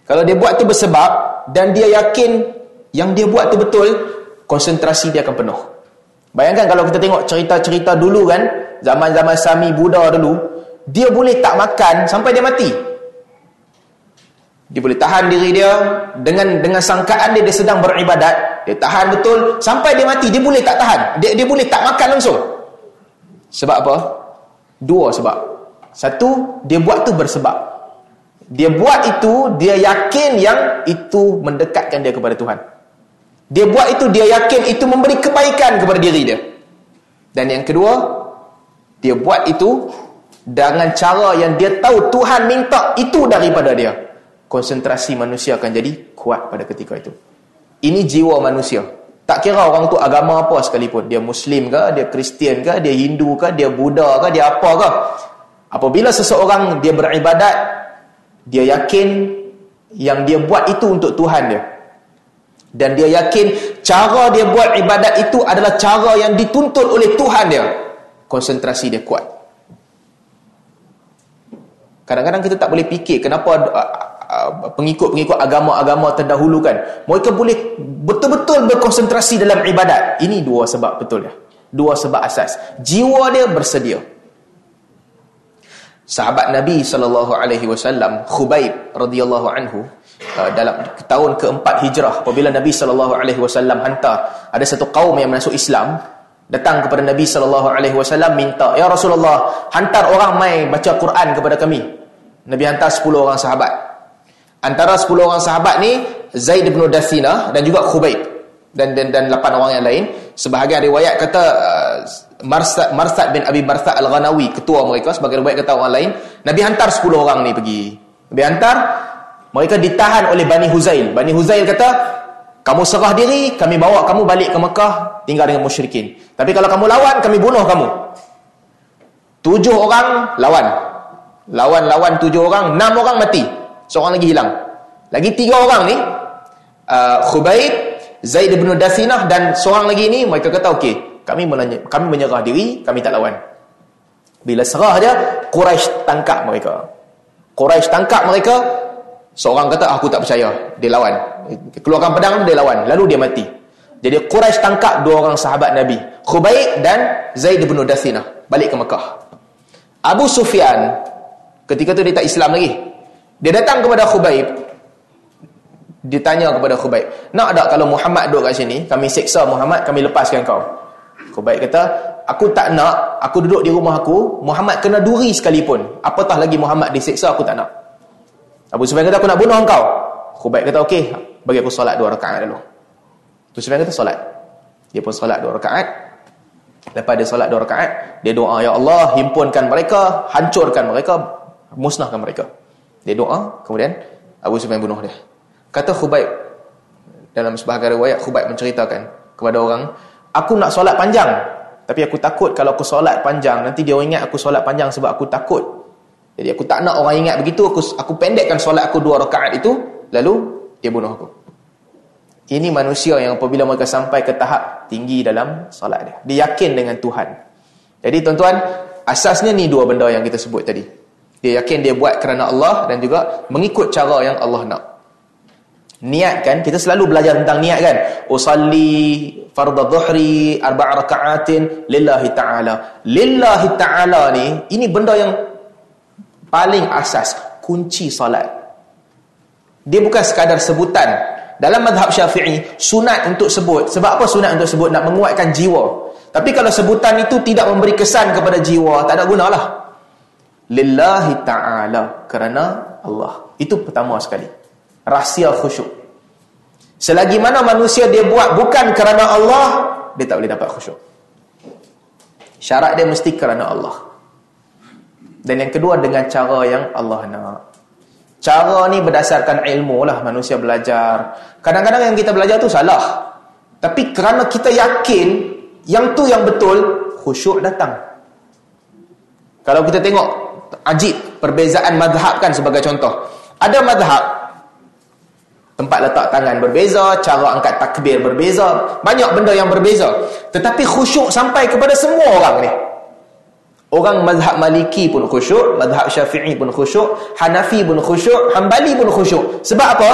A: Kalau dia buat tu bersebab dan dia yakin yang dia buat tu betul konsentrasi dia akan penuh. Bayangkan kalau kita tengok cerita-cerita dulu kan, zaman-zaman Sami Buddha dulu, dia boleh tak makan sampai dia mati. Dia boleh tahan diri dia dengan dengan sangkaan dia dia sedang beribadat, dia tahan betul sampai dia mati, dia boleh tak tahan. Dia dia boleh tak makan langsung. Sebab apa? Dua sebab. Satu, dia buat tu bersebab. Dia buat itu, dia yakin yang itu mendekatkan dia kepada Tuhan. Dia buat itu, dia yakin itu memberi kebaikan kepada diri dia. Dan yang kedua, dia buat itu dengan cara yang dia tahu Tuhan minta itu daripada dia. Konsentrasi manusia akan jadi kuat pada ketika itu. Ini jiwa manusia. Tak kira orang tu agama apa sekalipun. Dia Muslim ke, dia Kristian ke, dia Hindu ke, dia Buddha ke, dia apa ke. Apabila seseorang dia beribadat, dia yakin yang dia buat itu untuk Tuhan dia dan dia yakin cara dia buat ibadat itu adalah cara yang dituntut oleh Tuhan dia konsentrasi dia kuat kadang-kadang kita tak boleh fikir kenapa pengikut-pengikut agama-agama terdahulu kan mereka boleh betul-betul berkonsentrasi dalam ibadat. Ini dua sebab betul ya dua sebab asas. Jiwa dia bersedia. Sahabat Nabi sallallahu alaihi wasallam Khubaib radhiyallahu anhu Uh, dalam tahun keempat hijrah apabila Nabi sallallahu alaihi wasallam hantar ada satu kaum yang masuk Islam datang kepada Nabi sallallahu alaihi wasallam minta ya Rasulullah hantar orang mai baca Quran kepada kami. Nabi hantar 10 orang sahabat antara 10 orang sahabat ni Zaid bin Dathina dan juga Khubaib dan dan dan 8 orang yang lain sebahagian riwayat kata uh, Marsad Marsad bin Abi Barsad Al-Ghanawi ketua mereka sebagai riwayat kata orang lain Nabi hantar 10 orang ni pergi Nabi hantar mereka ditahan oleh Bani Huzail. Bani Huzail kata, kamu serah diri, kami bawa kamu balik ke Mekah, tinggal dengan musyrikin. Tapi kalau kamu lawan, kami bunuh kamu. Tujuh orang lawan. Lawan-lawan tujuh orang, enam orang mati. Seorang lagi hilang. Lagi tiga orang ni, uh, Khubaib, Zaid bin Dasinah dan seorang lagi ni, mereka kata, okey, kami, kami menyerah diri, kami tak lawan. Bila serah dia, Quraisy tangkap mereka. Quraisy tangkap mereka, Seorang kata aku tak percaya, dia lawan. Keluarkan pedang dia lawan, lalu dia mati. Jadi Quraisy tangkap dua orang sahabat Nabi, Khubayb dan Zaid bin Dathina, balik ke Mekah. Abu Sufyan ketika tu dia tak Islam lagi. Dia datang kepada Khubayb. Dia tanya kepada Khubayb, "Nak tak kalau Muhammad duduk kat sini, kami seksa Muhammad, kami lepaskan kau?" Khubayb kata, "Aku tak nak, aku duduk di rumah aku, Muhammad kena duri sekalipun. Apatah lagi Muhammad diseksa, aku tak nak." Abu Sufyan kata aku nak bunuh engkau. Khubaib kata okey, bagi aku solat dua rakaat dulu. Abu Sufyan kata solat. Dia pun solat dua rakaat. Lepas dia solat dua rakaat, dia doa ya Allah himpunkan mereka, hancurkan mereka, musnahkan mereka. Dia doa, kemudian Abu Sufyan bunuh dia. Kata Khubaib dalam sebahagian riwayat Khubaib menceritakan kepada orang, aku nak solat panjang, tapi aku takut kalau aku solat panjang nanti dia ingat aku solat panjang sebab aku takut jadi aku tak nak orang ingat begitu, aku aku pendekkan solat aku dua rakaat itu, lalu dia bunuh aku. Ini manusia yang apabila mereka sampai ke tahap tinggi dalam solat dia. Dia yakin dengan Tuhan. Jadi tuan-tuan, asasnya ni dua benda yang kita sebut tadi. Dia yakin dia buat kerana Allah dan juga mengikut cara yang Allah nak. Niat kan, kita selalu belajar tentang niat kan. Usalli fardhu dhuhri arba' raka'atin lillahi ta'ala. Lillahi ta'ala ni, ini benda yang paling asas kunci solat dia bukan sekadar sebutan dalam madhab syafi'i sunat untuk sebut sebab apa sunat untuk sebut nak menguatkan jiwa tapi kalau sebutan itu tidak memberi kesan kepada jiwa tak ada gunalah lillahi ta'ala kerana Allah itu pertama sekali rahsia khusyuk selagi mana manusia dia buat bukan kerana Allah dia tak boleh dapat khusyuk syarat dia mesti kerana Allah dan yang kedua dengan cara yang Allah nak. Cara ni berdasarkan ilmu lah manusia belajar. Kadang-kadang yang kita belajar tu salah. Tapi kerana kita yakin yang tu yang betul, khusyuk datang. Kalau kita tengok ajib perbezaan madhab kan sebagai contoh. Ada madhab tempat letak tangan berbeza, cara angkat takbir berbeza, banyak benda yang berbeza. Tetapi khusyuk sampai kepada semua orang ni. Orang mazhab maliki pun khusyuk, mazhab syafi'i pun khusyuk, hanafi pun khusyuk, hambali pun khusyuk. Sebab apa?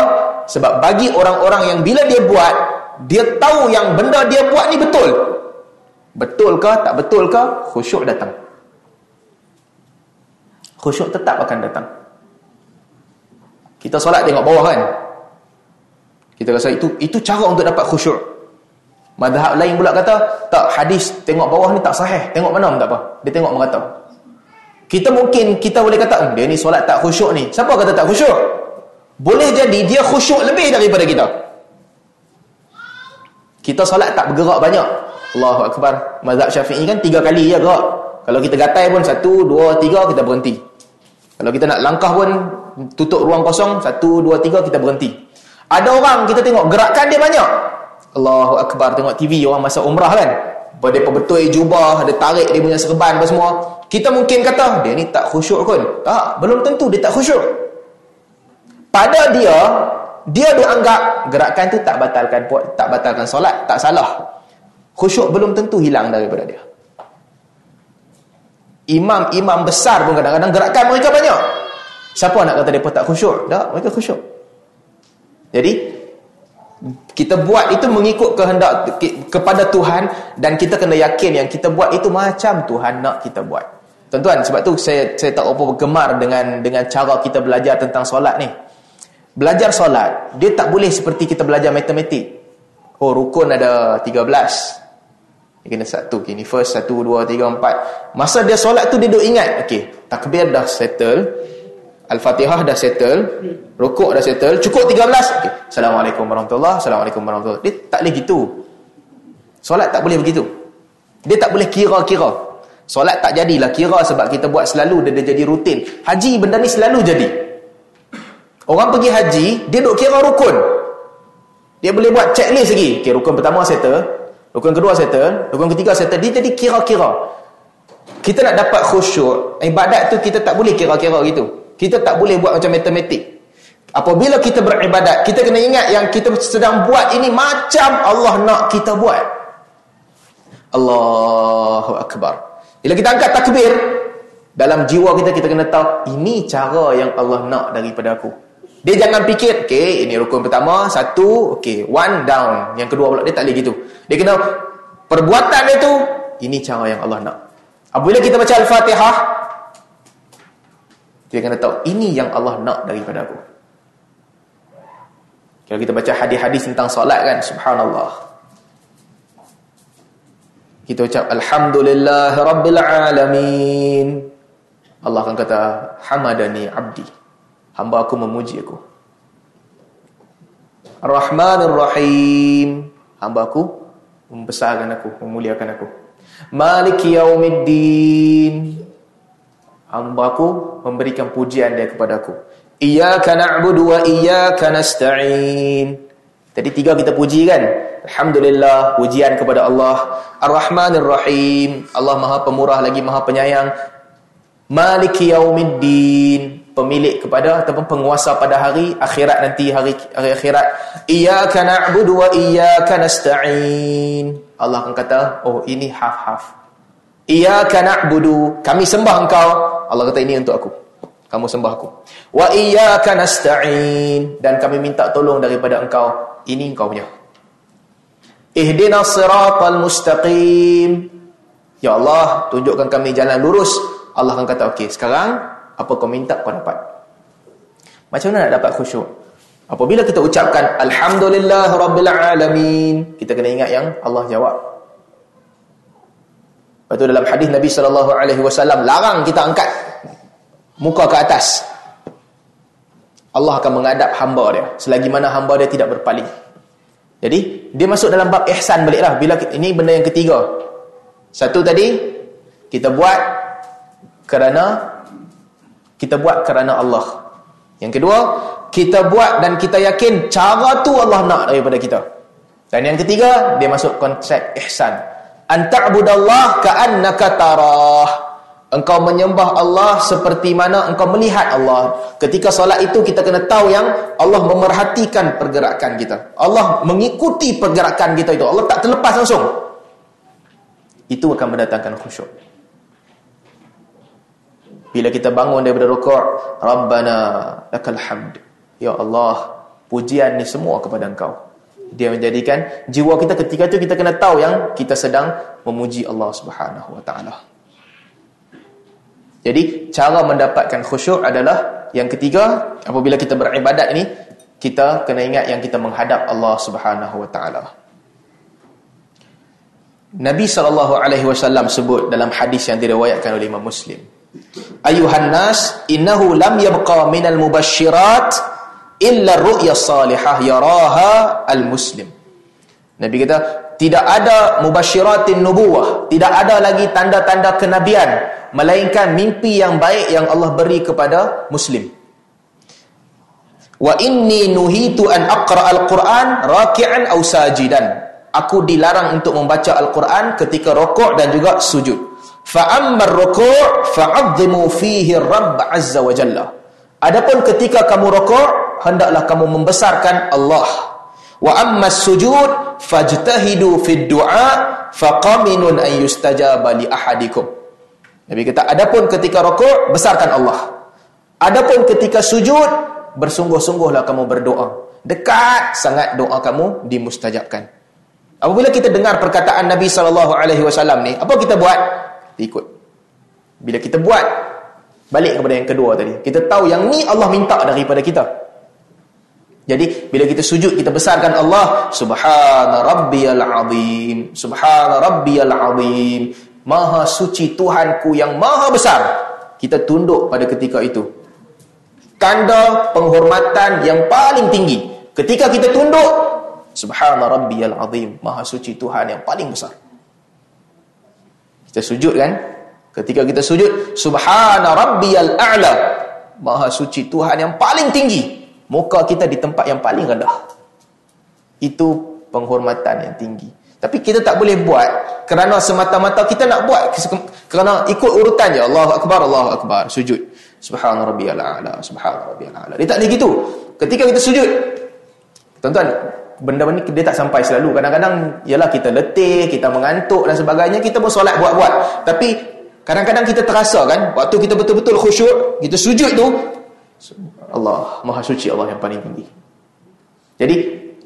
A: Sebab bagi orang-orang yang bila dia buat, dia tahu yang benda dia buat ni betul. Betul ke tak betul ke khusyuk datang. Khusyuk tetap akan datang. Kita solat tengok bawah kan. Kita rasa itu itu cara untuk dapat khusyuk. Madhab lain pula kata, tak hadis tengok bawah ni tak sahih. Tengok mana pun tak apa. Dia tengok merata. Kita mungkin, kita boleh kata, oh, dia ni solat tak khusyuk ni. Siapa kata tak khusyuk? Boleh jadi dia khusyuk lebih daripada kita. Kita solat tak bergerak banyak. Allahu Akbar. Mazhab syafi'i kan tiga kali ya gerak. Kalau kita gatai pun satu, dua, tiga, kita berhenti. Kalau kita nak langkah pun tutup ruang kosong, satu, dua, tiga, kita berhenti. Ada orang kita tengok gerakan dia banyak. Allahu Akbar tengok TV orang masa umrah kan? Dia betul jubah dia tarik dia punya serban apa semua. Kita mungkin kata dia ni tak khusyuk pun tak belum tentu dia tak khusyuk. Pada dia dia dianggap gerakan tu tak batalkan tak batalkan solat tak salah. Khusyuk belum tentu hilang daripada dia imam-imam besar pun kadang-kadang gerakan mereka banyak siapa nak kata mereka tak khusyuk tak mereka khusyuk jadi kita buat itu mengikut kehendak kepada Tuhan dan kita kena yakin yang kita buat itu macam Tuhan nak kita buat. Tuan-tuan, sebab tu saya saya tak apa gemar dengan dengan cara kita belajar tentang solat ni. Belajar solat, dia tak boleh seperti kita belajar matematik. Oh, rukun ada 13. Dia kena satu. Okay, ni first, satu, dua, tiga, empat. Masa dia solat tu, dia duduk ingat. Okay, takbir dah settle. Al-Fatihah dah settle, rukuk dah settle, cukup 13. Okay. Assalamualaikum warahmatullahi Assalamualaikum warahmatullahi Dia tak boleh gitu. Solat tak boleh begitu. Dia tak boleh kira-kira. Solat tak jadilah kira sebab kita buat selalu dia, dia jadi rutin. Haji benda ni selalu jadi. Orang pergi haji, dia duk kira rukun. Dia boleh buat checklist lagi. Okay, rukun pertama settle, rukun kedua settle, rukun ketiga settle. Dia jadi kira-kira. Kita nak dapat khusyuk, ibadat tu kita tak boleh kira-kira gitu. Kita tak boleh buat macam matematik. Apabila kita beribadat, kita kena ingat yang kita sedang buat ini macam Allah nak kita buat. Allahu Akbar. Bila kita angkat takbir, dalam jiwa kita, kita kena tahu, ini cara yang Allah nak daripada aku. Dia jangan fikir, okay, ini rukun pertama, satu, okay, one down. Yang kedua pula, dia tak boleh gitu. Dia kena, perbuatan dia tu, ini cara yang Allah nak. Apabila kita baca Al-Fatihah, dia kena tahu ini yang Allah nak daripada aku. Kalau kita baca hadis-hadis tentang solat kan, subhanallah. Kita ucap alhamdulillah rabbil alamin. Allah akan kata hamadani abdi. Hamba aku memuji aku. Ar-Rahmanir Rahim. Hamba aku membesarkan aku, memuliakan aku. Maliki yaumiddin. Hamba aku memberikan pujian dia kepada aku. Iyyaka na'budu wa iyyaka nasta'in. Tadi tiga kita puji kan? Alhamdulillah pujian kepada Allah. Arrahmanir rahim Allah Maha Pemurah lagi Maha Penyayang. Maliki yaumiddin pemilik kepada ataupun penguasa pada hari akhirat nanti hari, hari akhirat iyyaka na'budu wa iyyaka nasta'in Allah akan kata oh ini half-half Iyyaka na'budu, kami sembah engkau. Allah kata ini untuk aku. Kamu sembah aku. Wa iyyaka nasta'in dan kami minta tolong daripada engkau. Ini engkau punya. Ihdinas siratal mustaqim. Ya Allah, tunjukkan kami jalan lurus. Allah akan kata, okey, sekarang apa kau minta kau dapat. Macam mana nak dapat khusyuk? Apabila kita ucapkan Alhamdulillah Rabbil Alamin Kita kena ingat yang Allah jawab Lepas tu dalam hadis Nabi wasallam larang kita angkat muka ke atas. Allah akan mengadap hamba dia selagi mana hamba dia tidak berpaling. Jadi, dia masuk dalam bab ihsan baliklah bila ini benda yang ketiga. Satu tadi kita buat kerana kita buat kerana Allah. Yang kedua, kita buat dan kita yakin cara tu Allah nak daripada kita. Dan yang ketiga, dia masuk konsep ihsan. Anta'budallah ka'annaka tarah. Engkau menyembah Allah seperti mana engkau melihat Allah. Ketika solat itu kita kena tahu yang Allah memerhatikan pergerakan kita. Allah mengikuti pergerakan kita itu. Allah tak terlepas langsung. Itu akan mendatangkan khusyuk bila kita bangun daripada rukuk Rabbana lakal hamd ya Allah pujian ni semua kepada engkau Dia menjadikan jiwa kita ketika itu kita kena tahu yang kita sedang memuji Allah Subhanahu wa taala. Jadi cara mendapatkan khusyuk adalah yang ketiga apabila kita beribadat ini kita kena ingat yang kita menghadap Allah Subhanahu wa taala. Nabi sallallahu alaihi wasallam sebut dalam hadis yang diriwayatkan oleh Imam Muslim. Ayuhan nas innahu lam yabqa minal mubasysyirat illa ru'ya salihah yaraha al-muslim. Nabi kata tidak ada mubasyiratin nubuwah, tidak ada lagi tanda-tanda kenabian melainkan mimpi yang baik yang Allah beri kepada muslim. Wa inni nuhitu an aqra al-Quran raki'an aw sajidan. Aku dilarang untuk membaca Al-Quran ketika rokok dan juga sujud. Ruku' fa'azzimu fihi Rabb azza wa jalla. Adapun ketika kamu rokok, hendaklah kamu membesarkan Allah. Sujud fajtahidu fid du'a faqaminun an yustajaba li ahadikum. Nabi kata, adapun ketika rokok, besarkan Allah. Adapun ketika sujud, bersungguh-sungguhlah kamu berdoa. Dekat sangat doa kamu dimustajabkan. Apabila kita dengar perkataan Nabi SAW ni, apa kita buat? Ikut. Bila kita buat, balik kepada yang kedua tadi. Kita tahu yang ni Allah minta daripada kita. Jadi, bila kita sujud, kita besarkan Allah. Subhana rabbiyal azim. Subhana rabbiyal azim. Maha suci Tuhanku yang maha besar. Kita tunduk pada ketika itu. Tanda penghormatan yang paling tinggi. Ketika kita tunduk, Subhana Rabbiyal Azim. Maha suci Tuhan yang paling besar. Kita sujud kan? Ketika kita sujud, Subhana Rabbiyal A'la. Maha suci Tuhan yang paling tinggi. Muka kita di tempat yang paling rendah. Itu penghormatan yang tinggi. Tapi kita tak boleh buat kerana semata-mata kita nak buat kerana ikut urutan je Allahu akbar Allahu akbar sujud subhana rabbiyal a'la subhana rabbiyal a'la dia tak ada gitu ketika kita sujud tuan-tuan benda-benda ni dia tak sampai selalu. Kadang-kadang ialah kita letih kita mengantuk dan sebagainya kita pun solat buat-buat. Tapi kadang-kadang kita terasa kan waktu kita betul-betul khusyuk kita sujud tu Allah maha suci Allah yang paling tinggi. Jadi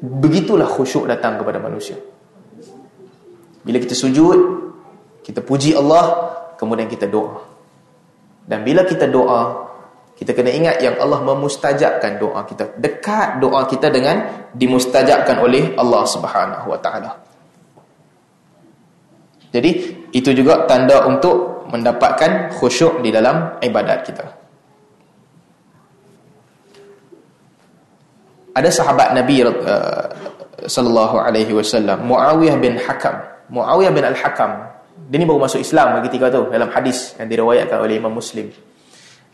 A: begitulah khusyuk datang kepada manusia. Bila kita sujud, kita puji Allah, kemudian kita doa. Dan bila kita doa, kita kena ingat yang Allah memustajabkan doa kita. Dekat doa kita dengan dimustajabkan oleh Allah Subhanahu Wa Taala. Jadi, itu juga tanda untuk mendapatkan khusyuk di dalam ibadat kita. Ada sahabat Nabi uh, sallallahu alaihi wasallam Muawiyah bin Hakam Muawiyah bin Al-Hakam dia ni baru masuk Islam tiga tu dalam hadis yang diriwayatkan oleh Imam Muslim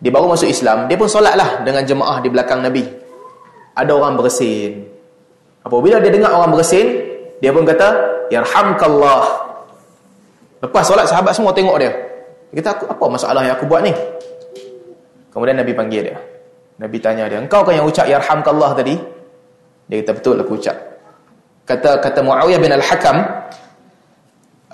A: dia baru masuk Islam dia pun solat lah dengan jemaah di belakang Nabi. Ada orang bersin. Apabila dia dengar orang bersin dia pun kata yarhamkallah. Lepas solat sahabat semua tengok dia. Dia kata apa masalah yang aku buat ni? Kemudian Nabi panggil dia. Nabi tanya dia engkau kan yang ucap yarhamkallah tadi? Dia kata betul aku ucap. Kata kata Muawiyah bin Al-Hakam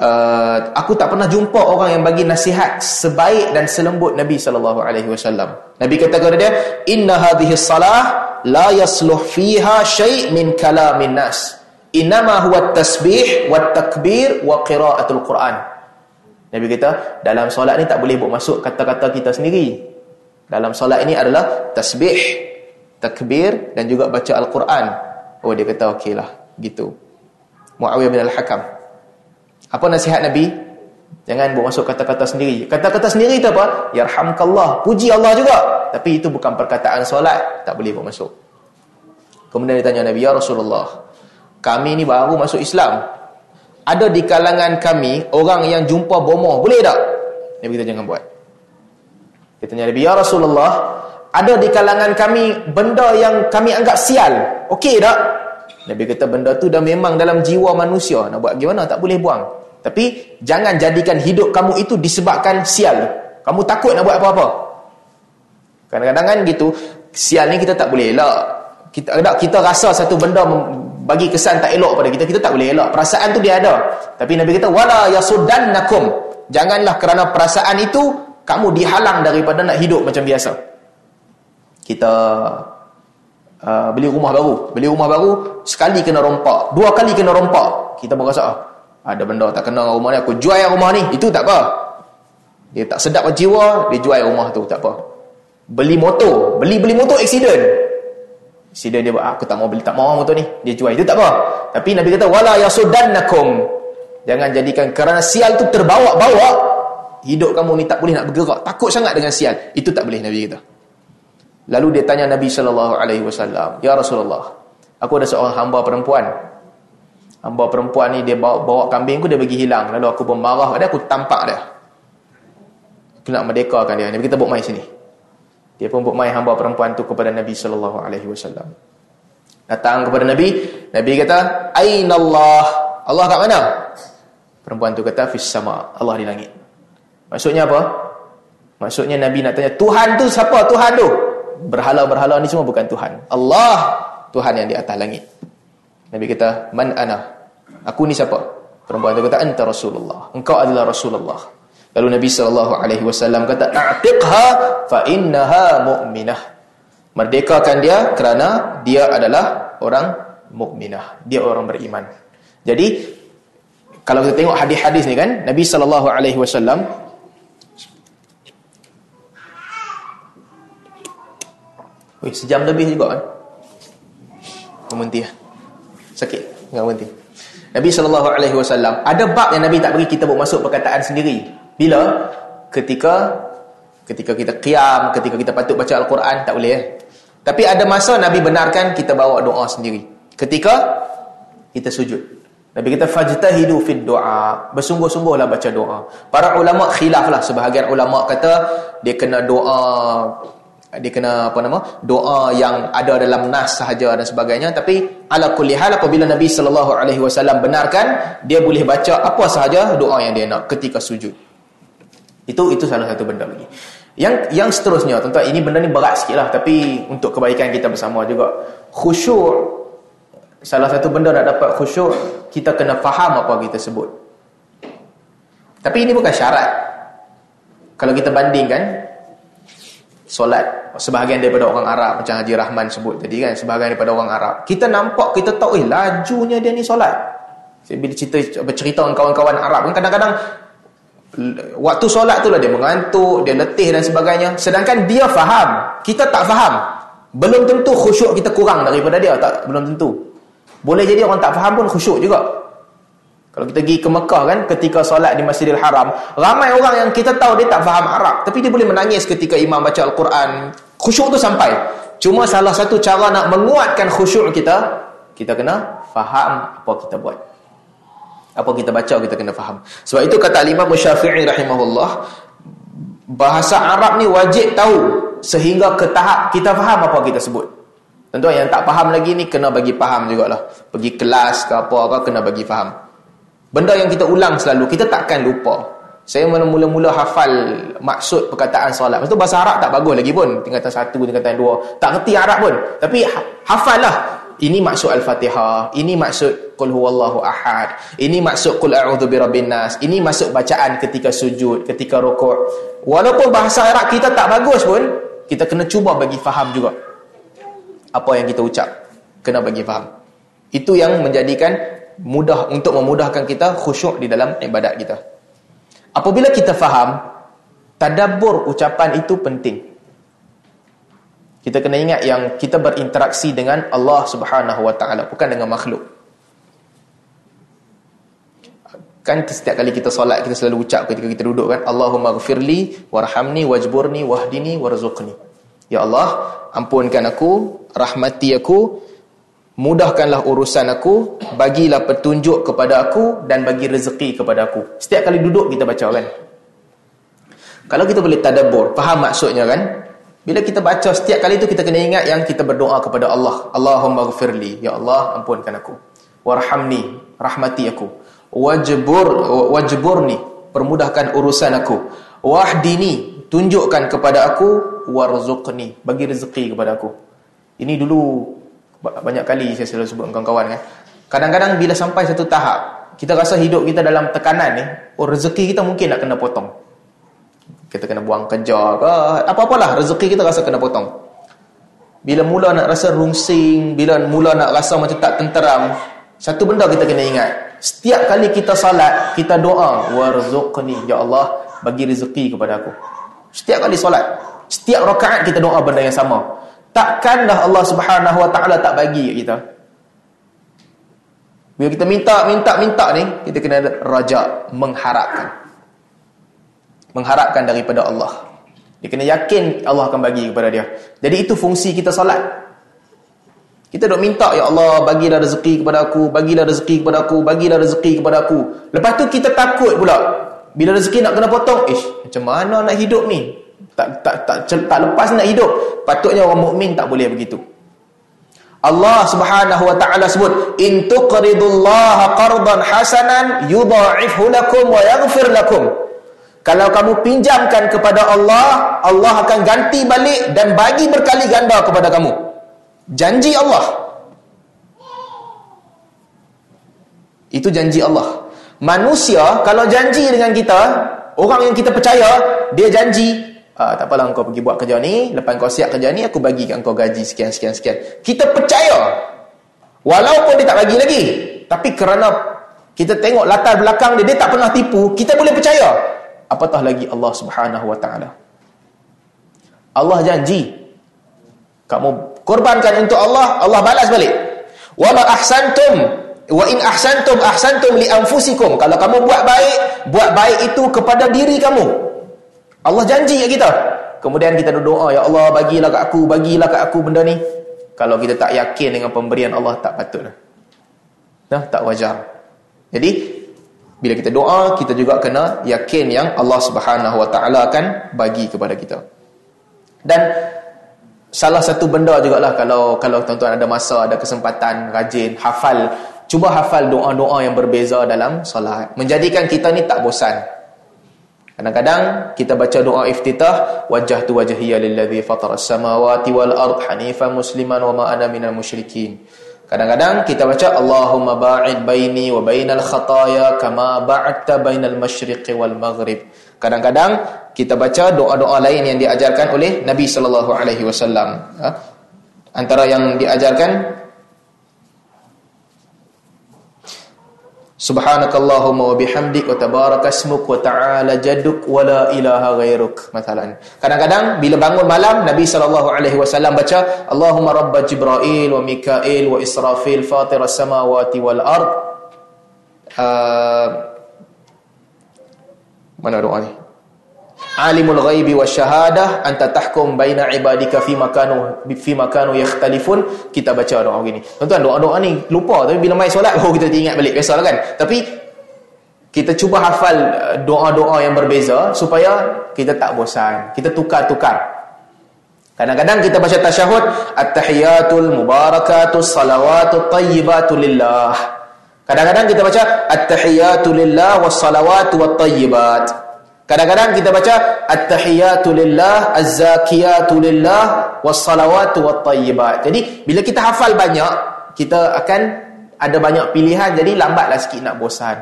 A: uh, aku tak pernah jumpa orang yang bagi nasihat sebaik dan selembut Nabi sallallahu alaihi wasallam. Nabi kata kepada dia, "Inna hadhihi salah la yasluh fiha syai' min kalamin nas. Inama huwa tasbih wa takbir wa qiraatul Quran." Nabi kata, dalam solat ni tak boleh buat masuk kata-kata kita sendiri. Dalam solat ini adalah tasbih, takbir dan juga baca Al-Quran. Oh dia kata okeylah, gitu. Muawiyah bin Al-Hakam apa nasihat Nabi? Jangan masuk kata-kata sendiri. Kata-kata sendiri itu apa? Yarhamkallah. Puji Allah juga. Tapi itu bukan perkataan solat. Tak boleh masuk. Kemudian dia tanya Nabi, Ya Rasulullah, kami ni baru masuk Islam. Ada di kalangan kami orang yang jumpa bomoh. Boleh tak? Nabi kata jangan buat. Dia tanya Nabi, Ya Rasulullah, ada di kalangan kami benda yang kami anggap sial. Okey tak? Nabi kata benda tu dah memang dalam jiwa manusia. Nak buat gimana? Tak boleh buang. Tapi jangan jadikan hidup kamu itu disebabkan sial. Kamu takut nak buat apa-apa. Kadang-kadang kan gitu, sial ni kita tak boleh elak. Kita ada kita rasa satu benda bagi kesan tak elok pada kita, kita tak boleh elak. Perasaan tu dia ada. Tapi Nabi kata wala yasuddannakum. Janganlah kerana perasaan itu kamu dihalang daripada nak hidup macam biasa. Kita uh, beli rumah baru. Beli rumah baru, sekali kena rompak. Dua kali kena rompak. Kita berasa, ah, ada benda tak kena rumah ni, aku jual rumah ni. Itu tak apa. Dia tak sedap jiwa, dia jual rumah tu, tak apa. Beli motor. Beli-beli motor, accident. Accident dia ah, aku tak mau beli, tak mau motor ni. Dia jual, itu tak apa. Tapi Nabi kata, wala yasudannakum. Jangan jadikan, kerana sial tu terbawa-bawa, hidup kamu ni tak boleh nak bergerak takut sangat dengan sial itu tak boleh nabi kata lalu dia tanya nabi wasallam ya rasulullah aku ada seorang hamba perempuan hamba perempuan ni dia bawa bawa kambing aku dia bagi hilang lalu aku pun marah dia aku tampak dia aku nak merdekakan dia nabi kita buat mai sini dia pun buat mai hamba perempuan tu kepada nabi sallallahu alaihi wasallam datang kepada nabi nabi kata ainallah Allah kat mana perempuan tu kata fis sama Allah di langit Maksudnya apa? Maksudnya Nabi nak tanya, Tuhan tu siapa Tuhan tu? Berhala-berhala ni semua bukan Tuhan. Allah Tuhan yang di atas langit. Nabi kata, Man ana? Aku ni siapa? Perempuan tu kata, Anta Rasulullah. Engkau adalah Rasulullah. Lalu Nabi SAW kata, A'tiqha fa innaha mu'minah. Merdekakan dia kerana dia adalah orang mukminah. Dia orang beriman. Jadi, kalau kita tengok hadis-hadis ni kan, Nabi SAW Wih, sejam lebih juga kan. Berhenti lah. Sakit. Enggak berhenti. Nabi SAW, ada bab yang Nabi tak beri kita buat masuk perkataan sendiri. Bila? Ketika ketika kita qiyam, ketika kita patut baca Al-Quran, tak boleh eh. Tapi ada masa Nabi benarkan kita bawa doa sendiri. Ketika kita sujud. Nabi kata fajtahidu fid doa. Bersungguh-sungguhlah baca doa. Para ulama khilaf lah. Sebahagian ulama kata dia kena doa dia kena apa nama doa yang ada dalam nas sahaja dan sebagainya. Tapi ala kulli hal apabila Nabi sallallahu alaihi wasallam benarkan dia boleh baca apa sahaja doa yang dia nak ketika sujud. Itu itu salah satu benda lagi. Yang yang seterusnya tuan ini benda ni berat sikitlah tapi untuk kebaikan kita bersama juga. Khusyuk salah satu benda nak dapat khusyuk kita kena faham apa kita sebut. Tapi ini bukan syarat. Kalau kita bandingkan solat. Sebahagian daripada orang Arab macam Haji Rahman sebut tadi kan sebahagian daripada orang Arab. Kita nampak kita tahu eh lajunya dia ni solat. Bila cerita bercerita dengan kawan-kawan Arab kan kadang-kadang waktu solat tu lah dia mengantuk dia letih dan sebagainya. Sedangkan dia faham kita tak faham. Belum tentu khusyuk kita kurang daripada dia tak? Belum tentu. Boleh jadi orang tak faham pun khusyuk juga kalau kita pergi ke Mekah kan ketika solat di Masjidil Haram, ramai orang yang kita tahu dia tak faham Arab, tapi dia boleh menangis ketika imam baca Al-Quran. Khusyuk tu sampai. Cuma salah satu cara nak menguatkan khusyuk kita, kita kena faham apa kita buat. Apa kita baca kita kena faham. Sebab itu kata Imam Syafi'i rahimahullah, bahasa Arab ni wajib tahu sehingga ke tahap kita faham apa kita sebut. Tentu yang tak faham lagi ni kena bagi faham jugalah. Pergi kelas ke apa ke kena bagi faham. Benda yang kita ulang selalu, kita takkan lupa. Saya mula-mula hafal maksud perkataan solat. Maksud bahasa Arab tak bagus lagi pun. Tingkatan satu, tingkatan dua. Tak kerti Arab pun. Tapi ha, hafal lah. Ini maksud Al-Fatihah. Ini maksud Qul huwallahu ahad. Ini maksud Qul a'udhu birabbin nas. Ini maksud bacaan ketika sujud, ketika rukuk. Walaupun bahasa Arab kita tak bagus pun, kita kena cuba bagi faham juga. Apa yang kita ucap. Kena bagi faham. Itu yang menjadikan mudah untuk memudahkan kita khusyuk di dalam ibadat kita. Apabila kita faham, tadabbur ucapan itu penting. Kita kena ingat yang kita berinteraksi dengan Allah Subhanahu Wa Taala bukan dengan makhluk. Kan setiap kali kita solat kita selalu ucap ketika kita duduk kan Allahumma ghfirli warhamni wajburni wahdini warzuqni. Ya Allah, ampunkan aku, rahmati aku, mudahkanlah urusan aku, bagilah petunjuk kepada aku dan bagi rezeki kepada aku. Setiap kali duduk kita baca kan. Kalau kita boleh tadabbur, faham maksudnya kan? Bila kita baca setiap kali itu kita kena ingat yang kita berdoa kepada Allah. Allahumma ghafirli, ya Allah ampunkan aku. Warhamni, rahmati aku. Wajbur wajburni, permudahkan urusan aku. Wahdini, tunjukkan kepada aku warzuqni, bagi rezeki kepada aku. Ini dulu banyak kali saya selalu sebut dengan kawan-kawan kan. Kadang-kadang bila sampai satu tahap, kita rasa hidup kita dalam tekanan ni, oh rezeki kita mungkin nak kena potong. Kita kena buang kerja ke, apa-apalah rezeki kita rasa kena potong. bila mula nak rasa rungsing, bila mula nak rasa macam tak tenteram, satu benda kita kena ingat. Setiap kali kita salat, kita doa, warzuqni ya Allah, bagi rezeki kepada aku. Setiap kali solat, setiap rakaat kita doa benda yang sama. Takkan dah Allah Subhanahu Wa Taala tak bagi kita? Bila kita minta, minta, minta ni, kita kena raja mengharapkan. Mengharapkan daripada Allah. Dia kena yakin Allah akan bagi kepada dia. Jadi itu fungsi kita solat. Kita dok minta ya Allah bagilah rezeki kepada aku, bagilah rezeki kepada aku, bagilah rezeki kepada aku. Lepas tu kita takut pula. Bila rezeki nak kena potong, ish, macam mana nak hidup ni? Tak tak tak tak, tak lepas nak hidup. Patutnya orang mukmin tak boleh begitu. Allah Subhanahu wa taala sebut in tuqridullaha qardan hasanan yudha'ifhu lakum wa yaghfir lakum. Kalau kamu pinjamkan kepada Allah, Allah akan ganti balik dan bagi berkali ganda kepada kamu. Janji Allah. Itu janji Allah. Manusia kalau janji dengan kita, orang yang kita percaya, dia janji, ah, tak apalah kau pergi buat kerja ni, lepas kau siap kerja ni, aku bagi kau gaji sekian, sekian, sekian. Kita percaya. Walaupun dia tak bagi lagi. Tapi kerana kita tengok latar belakang dia, dia tak pernah tipu, kita boleh percaya apatah lagi Allah Subhanahu wa taala. Allah janji kamu korbankan untuk Allah, Allah balas balik. Wa ma ahsantum wa in ahsantum ahsantum li anfusikum. Kalau kamu buat baik, buat baik itu kepada diri kamu. Allah janji kat kita. Kemudian kita doa, ya Allah bagilah kat aku, bagilah kat aku benda ni. Kalau kita tak yakin dengan pemberian Allah tak patutlah. Dah tak wajar. Jadi bila kita doa, kita juga kena yakin yang Allah Subhanahu Wa Taala akan bagi kepada kita. Dan salah satu benda juga lah kalau kalau tuan-tuan ada masa, ada kesempatan, rajin, hafal, cuba hafal doa-doa yang berbeza dalam solat. Menjadikan kita ni tak bosan. Kadang-kadang kita baca doa iftitah, wajjahtu wajhiya lillazi fatara as-samawati wal ard hanifan musliman wa ma ana minal musyrikin. Kadang-kadang kita baca Allahumma ba'id baini wa bainal khataya kama ba'adta bainal masyriqi wal maghrib. Kadang-kadang kita baca doa-doa lain yang diajarkan oleh Nabi sallallahu alaihi wasallam. Ha? Antara yang diajarkan Subhanakallahumma wa bihamdik wa tabarakasmuk wa ta'ala jaduk wa la ilaha ghairuk. Masalan. Kadang-kadang bila bangun malam Nabi sallallahu alaihi wasallam baca Allahumma rabb Jibril wa Mikail wa Israfil fatir as-samawati wal ard. Uh, mana doa ni? Alimul ghaibi wasyahadah anta tahkum baina ibadika fi makanu fi makanu yakhtalifun. Kita baca doa begini. Tuan-tuan doa-doa ni lupa. Tapi bila mai solat baru kita ingat balik. Biasalah kan? Tapi kita cuba hafal uh, doa-doa yang berbeza supaya kita tak bosan. Kita tukar-tukar. Kadang-kadang kita baca tasyahud at-tahiyatul mubarakatus salawatut tayyibatul lillah. Kadang-kadang kita baca at-tahiyatu lillah was salawatu wat tayyibat Kadang-kadang kita baca at-tahiyatu lillah, az-zakiyatu lillah, was-salawatu wat-tayyibat. Jadi bila kita hafal banyak, kita akan ada banyak pilihan jadi lambatlah sikit nak bosan.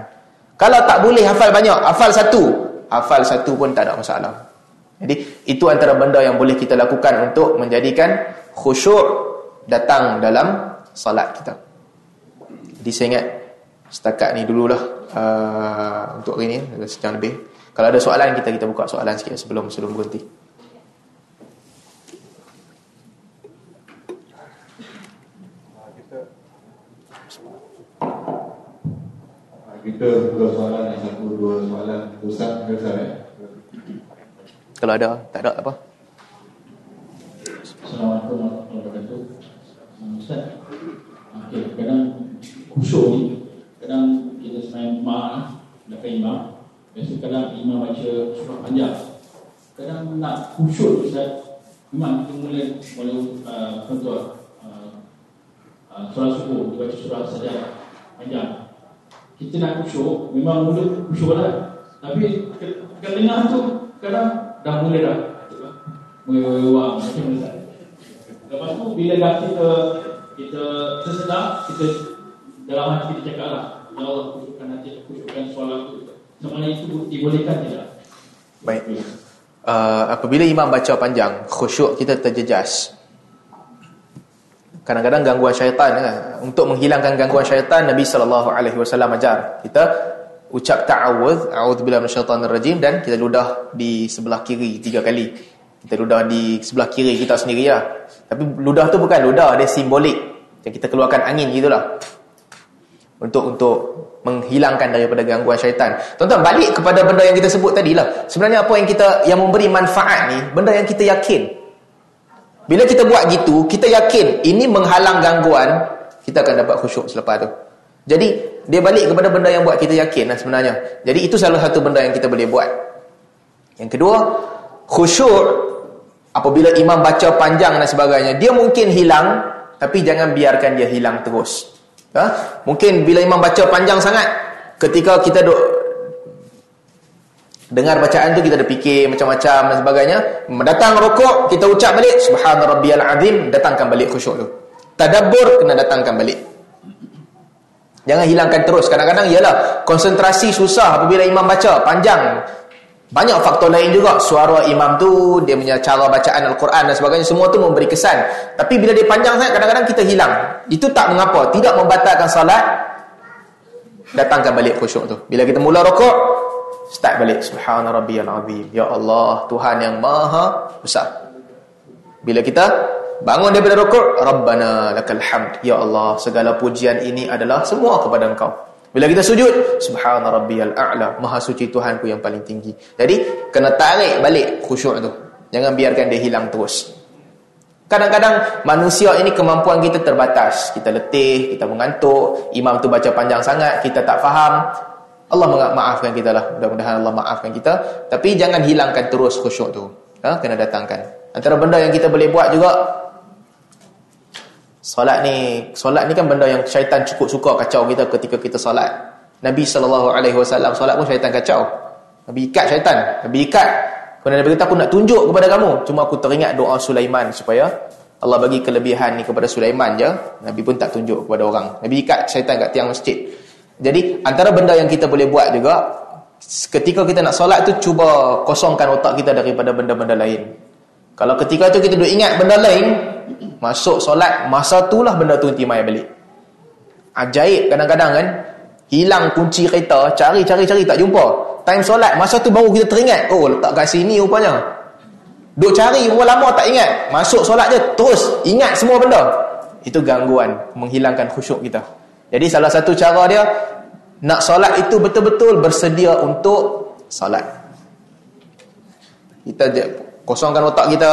A: Kalau tak boleh hafal banyak, hafal satu. Hafal satu pun tak ada masalah. Jadi itu antara benda yang boleh kita lakukan untuk menjadikan khusyuk datang dalam salat kita. Jadi saya ingat setakat ni dululah uh, untuk hari ni, sejam lebih. Kalau ada soalan kita kita buka soalan sikit sebelum sebelum berhenti.
B: Kita buka soalan satu dua soalan Ustaz Ustaz ya.
A: Kalau ada, tak ada apa?
C: Assalamualaikum warahmatullahi wabarakatuh. Ustaz. Okey, kadang khusyuk ni, kadang kita semain mak, dekat imam, Biasa kadang imam baca surah panjang Kadang nak khusyuk Ustaz. Imam kita mula Mula uh, uh, uh, Surah subuh Dia baca surah saja panjang. Kita nak khusyuk Memang mula khusyuk lah. Tapi Kat tengah tu Kadang dah mula dah. Mewang Macam mana? Lepas tu bila dah kita Kita tersedar Kita Dalam hati kita cakap lah Ya Allah khusyukkan hati Khusyukkan soalan tu Semuanya itu dibolehkan tidak?
A: Baik. Uh, apabila imam baca panjang, khusyuk kita terjejas. Kadang-kadang gangguan syaitan kan? Untuk menghilangkan gangguan syaitan Nabi SAW ajar Kita ucap ta'awuz A'udzubillah minasyaitanir rajim Dan kita ludah di sebelah kiri tiga kali Kita ludah di sebelah kiri kita sendiri lah Tapi ludah tu bukan ludah Dia simbolik Yang kita keluarkan angin gitulah Untuk untuk menghilangkan daripada gangguan syaitan Tuan-tuan balik kepada benda yang kita sebut tadi lah Sebenarnya apa yang kita Yang memberi manfaat ni Benda yang kita yakin bila kita buat gitu, kita yakin ini menghalang gangguan, kita akan dapat khusyuk selepas tu. Jadi, dia balik kepada benda yang buat kita yakin lah sebenarnya. Jadi, itu salah satu benda yang kita boleh buat. Yang kedua, khusyuk apabila imam baca panjang dan sebagainya, dia mungkin hilang, tapi jangan biarkan dia hilang terus. Ha? Mungkin bila imam baca panjang sangat, ketika kita duk Dengar bacaan tu kita ada fikir macam-macam dan sebagainya. Datang rokok, kita ucap balik subhana rabbiyal azim, datangkan balik khusyuk tu. Tadabbur kena datangkan balik. Jangan hilangkan terus. Kadang-kadang ialah konsentrasi susah apabila imam baca panjang. Banyak faktor lain juga. Suara imam tu, dia punya cara bacaan Al-Quran dan sebagainya, semua tu memberi kesan. Tapi bila dia panjang sangat, kadang-kadang kita hilang. Itu tak mengapa. Tidak membatalkan salat. Datangkan balik khusyuk tu. Bila kita mula rokok, Start balik Subhana Rabbiyal Azim Ya Allah Tuhan yang maha besar Bila kita bangun daripada rukuk Rabbana lakal hamd Ya Allah Segala pujian ini adalah semua kepada engkau Bila kita sujud Subhana Rabbiyal A'la Maha suci Tuhanku yang paling tinggi Jadi Kena tarik balik khusyuk tu Jangan biarkan dia hilang terus Kadang-kadang manusia ini kemampuan kita terbatas. Kita letih, kita mengantuk, imam tu baca panjang sangat, kita tak faham. Allah maafkan kita lah. Mudah-mudahan Allah maafkan kita. Tapi jangan hilangkan terus khusyuk tu. Ha? Kena datangkan. Antara benda yang kita boleh buat juga. Solat ni. Solat ni kan benda yang syaitan cukup suka kacau kita ketika kita solat. Nabi SAW solat pun syaitan kacau. Nabi ikat syaitan. Nabi ikat. Kemudian Nabi kata aku nak tunjuk kepada kamu. Cuma aku teringat doa Sulaiman supaya Allah bagi kelebihan ni kepada Sulaiman je. Nabi pun tak tunjuk kepada orang. Nabi ikat syaitan kat tiang masjid. Jadi antara benda yang kita boleh buat juga ketika kita nak solat tu cuba kosongkan otak kita daripada benda-benda lain. Kalau ketika tu kita duk ingat benda lain, masuk solat masa tu lah benda tu nanti mai balik. Ajaib kadang-kadang kan hilang kunci kereta, cari-cari-cari tak jumpa. Time solat masa tu baru kita teringat, oh letak kat sini rupanya. Duk cari berapa lama tak ingat. Masuk solat je terus ingat semua benda. Itu gangguan menghilangkan khusyuk kita. Jadi salah satu cara dia nak solat itu betul-betul bersedia untuk solat. Kita kosongkan otak kita.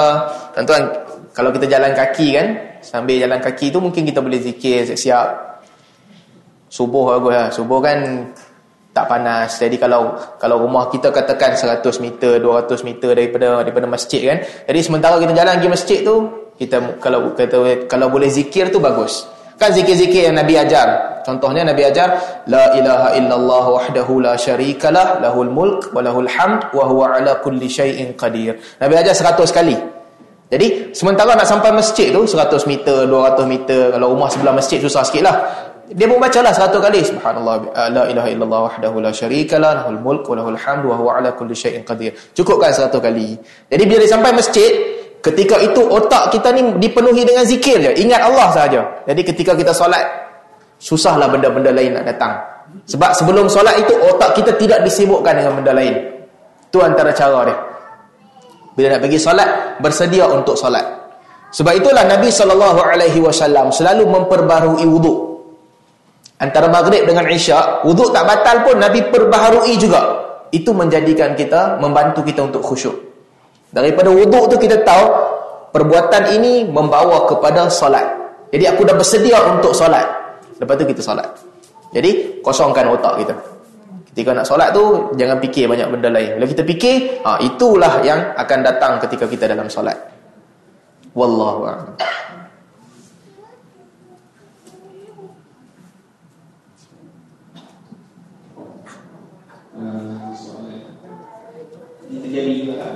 A: Tuan-tuan, kalau kita jalan kaki kan, sambil jalan kaki tu mungkin kita boleh zikir siap-siap. Subuh bagus lah. Subuh kan tak panas. Jadi kalau kalau rumah kita katakan 100 meter, 200 meter daripada daripada masjid kan. Jadi sementara kita jalan pergi masjid tu, kita kalau kata kalau boleh zikir tu bagus. Kan zikir-zikir yang Nabi ajar. Contohnya Nabi ajar la ilaha illallah wahdahu la syarikalah lahul mulk wa lahul hamd wa huwa ala kulli syai'in qadir. Nabi ajar 100 kali. Jadi sementara nak sampai masjid tu 100 meter, 200 meter, kalau rumah sebelah masjid susah sikitlah. Dia pun bacalah 100 kali subhanallah la ilaha illallah wahdahu la syarikalah lahul mulk lahul hamd wa huwa ala kulli syai'in qadir. Cukupkan 100 kali. Jadi bila dia sampai masjid, Ketika itu otak kita ni dipenuhi dengan zikir je. Ingat Allah saja. Jadi ketika kita solat, susahlah benda-benda lain nak datang. Sebab sebelum solat itu otak kita tidak disibukkan dengan benda lain. Itu antara cara dia. Bila nak pergi solat, bersedia untuk solat. Sebab itulah Nabi SAW selalu memperbaharui wuduk. Antara maghrib dengan isyak, wuduk tak batal pun Nabi perbaharui juga. Itu menjadikan kita, membantu kita untuk khusyuk. Daripada wuduk tu kita tahu perbuatan ini membawa kepada solat. Jadi aku dah bersedia untuk solat. Lepas tu kita solat. Jadi kosongkan otak kita. Ketika nak solat tu jangan fikir banyak benda lain. Bila kita fikir, ha, itulah yang akan datang ketika kita dalam solat. Wallahu a'lam.
C: Uh, Ini terjadi juga kan?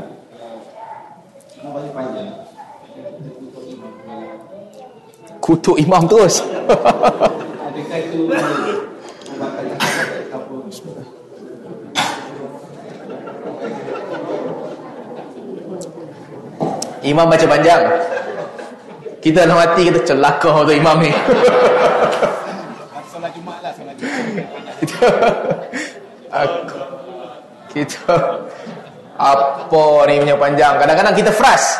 C: Imam panjang
A: Kutuk imam terus
C: Adakah itu
A: Imam baca panjang. Kita dalam hati kita celaka tu imam ni.
D: Solat Jumaat lah, solat Jumaat.
A: kita aku, kita apa ni punya panjang? Kadang-kadang kita fras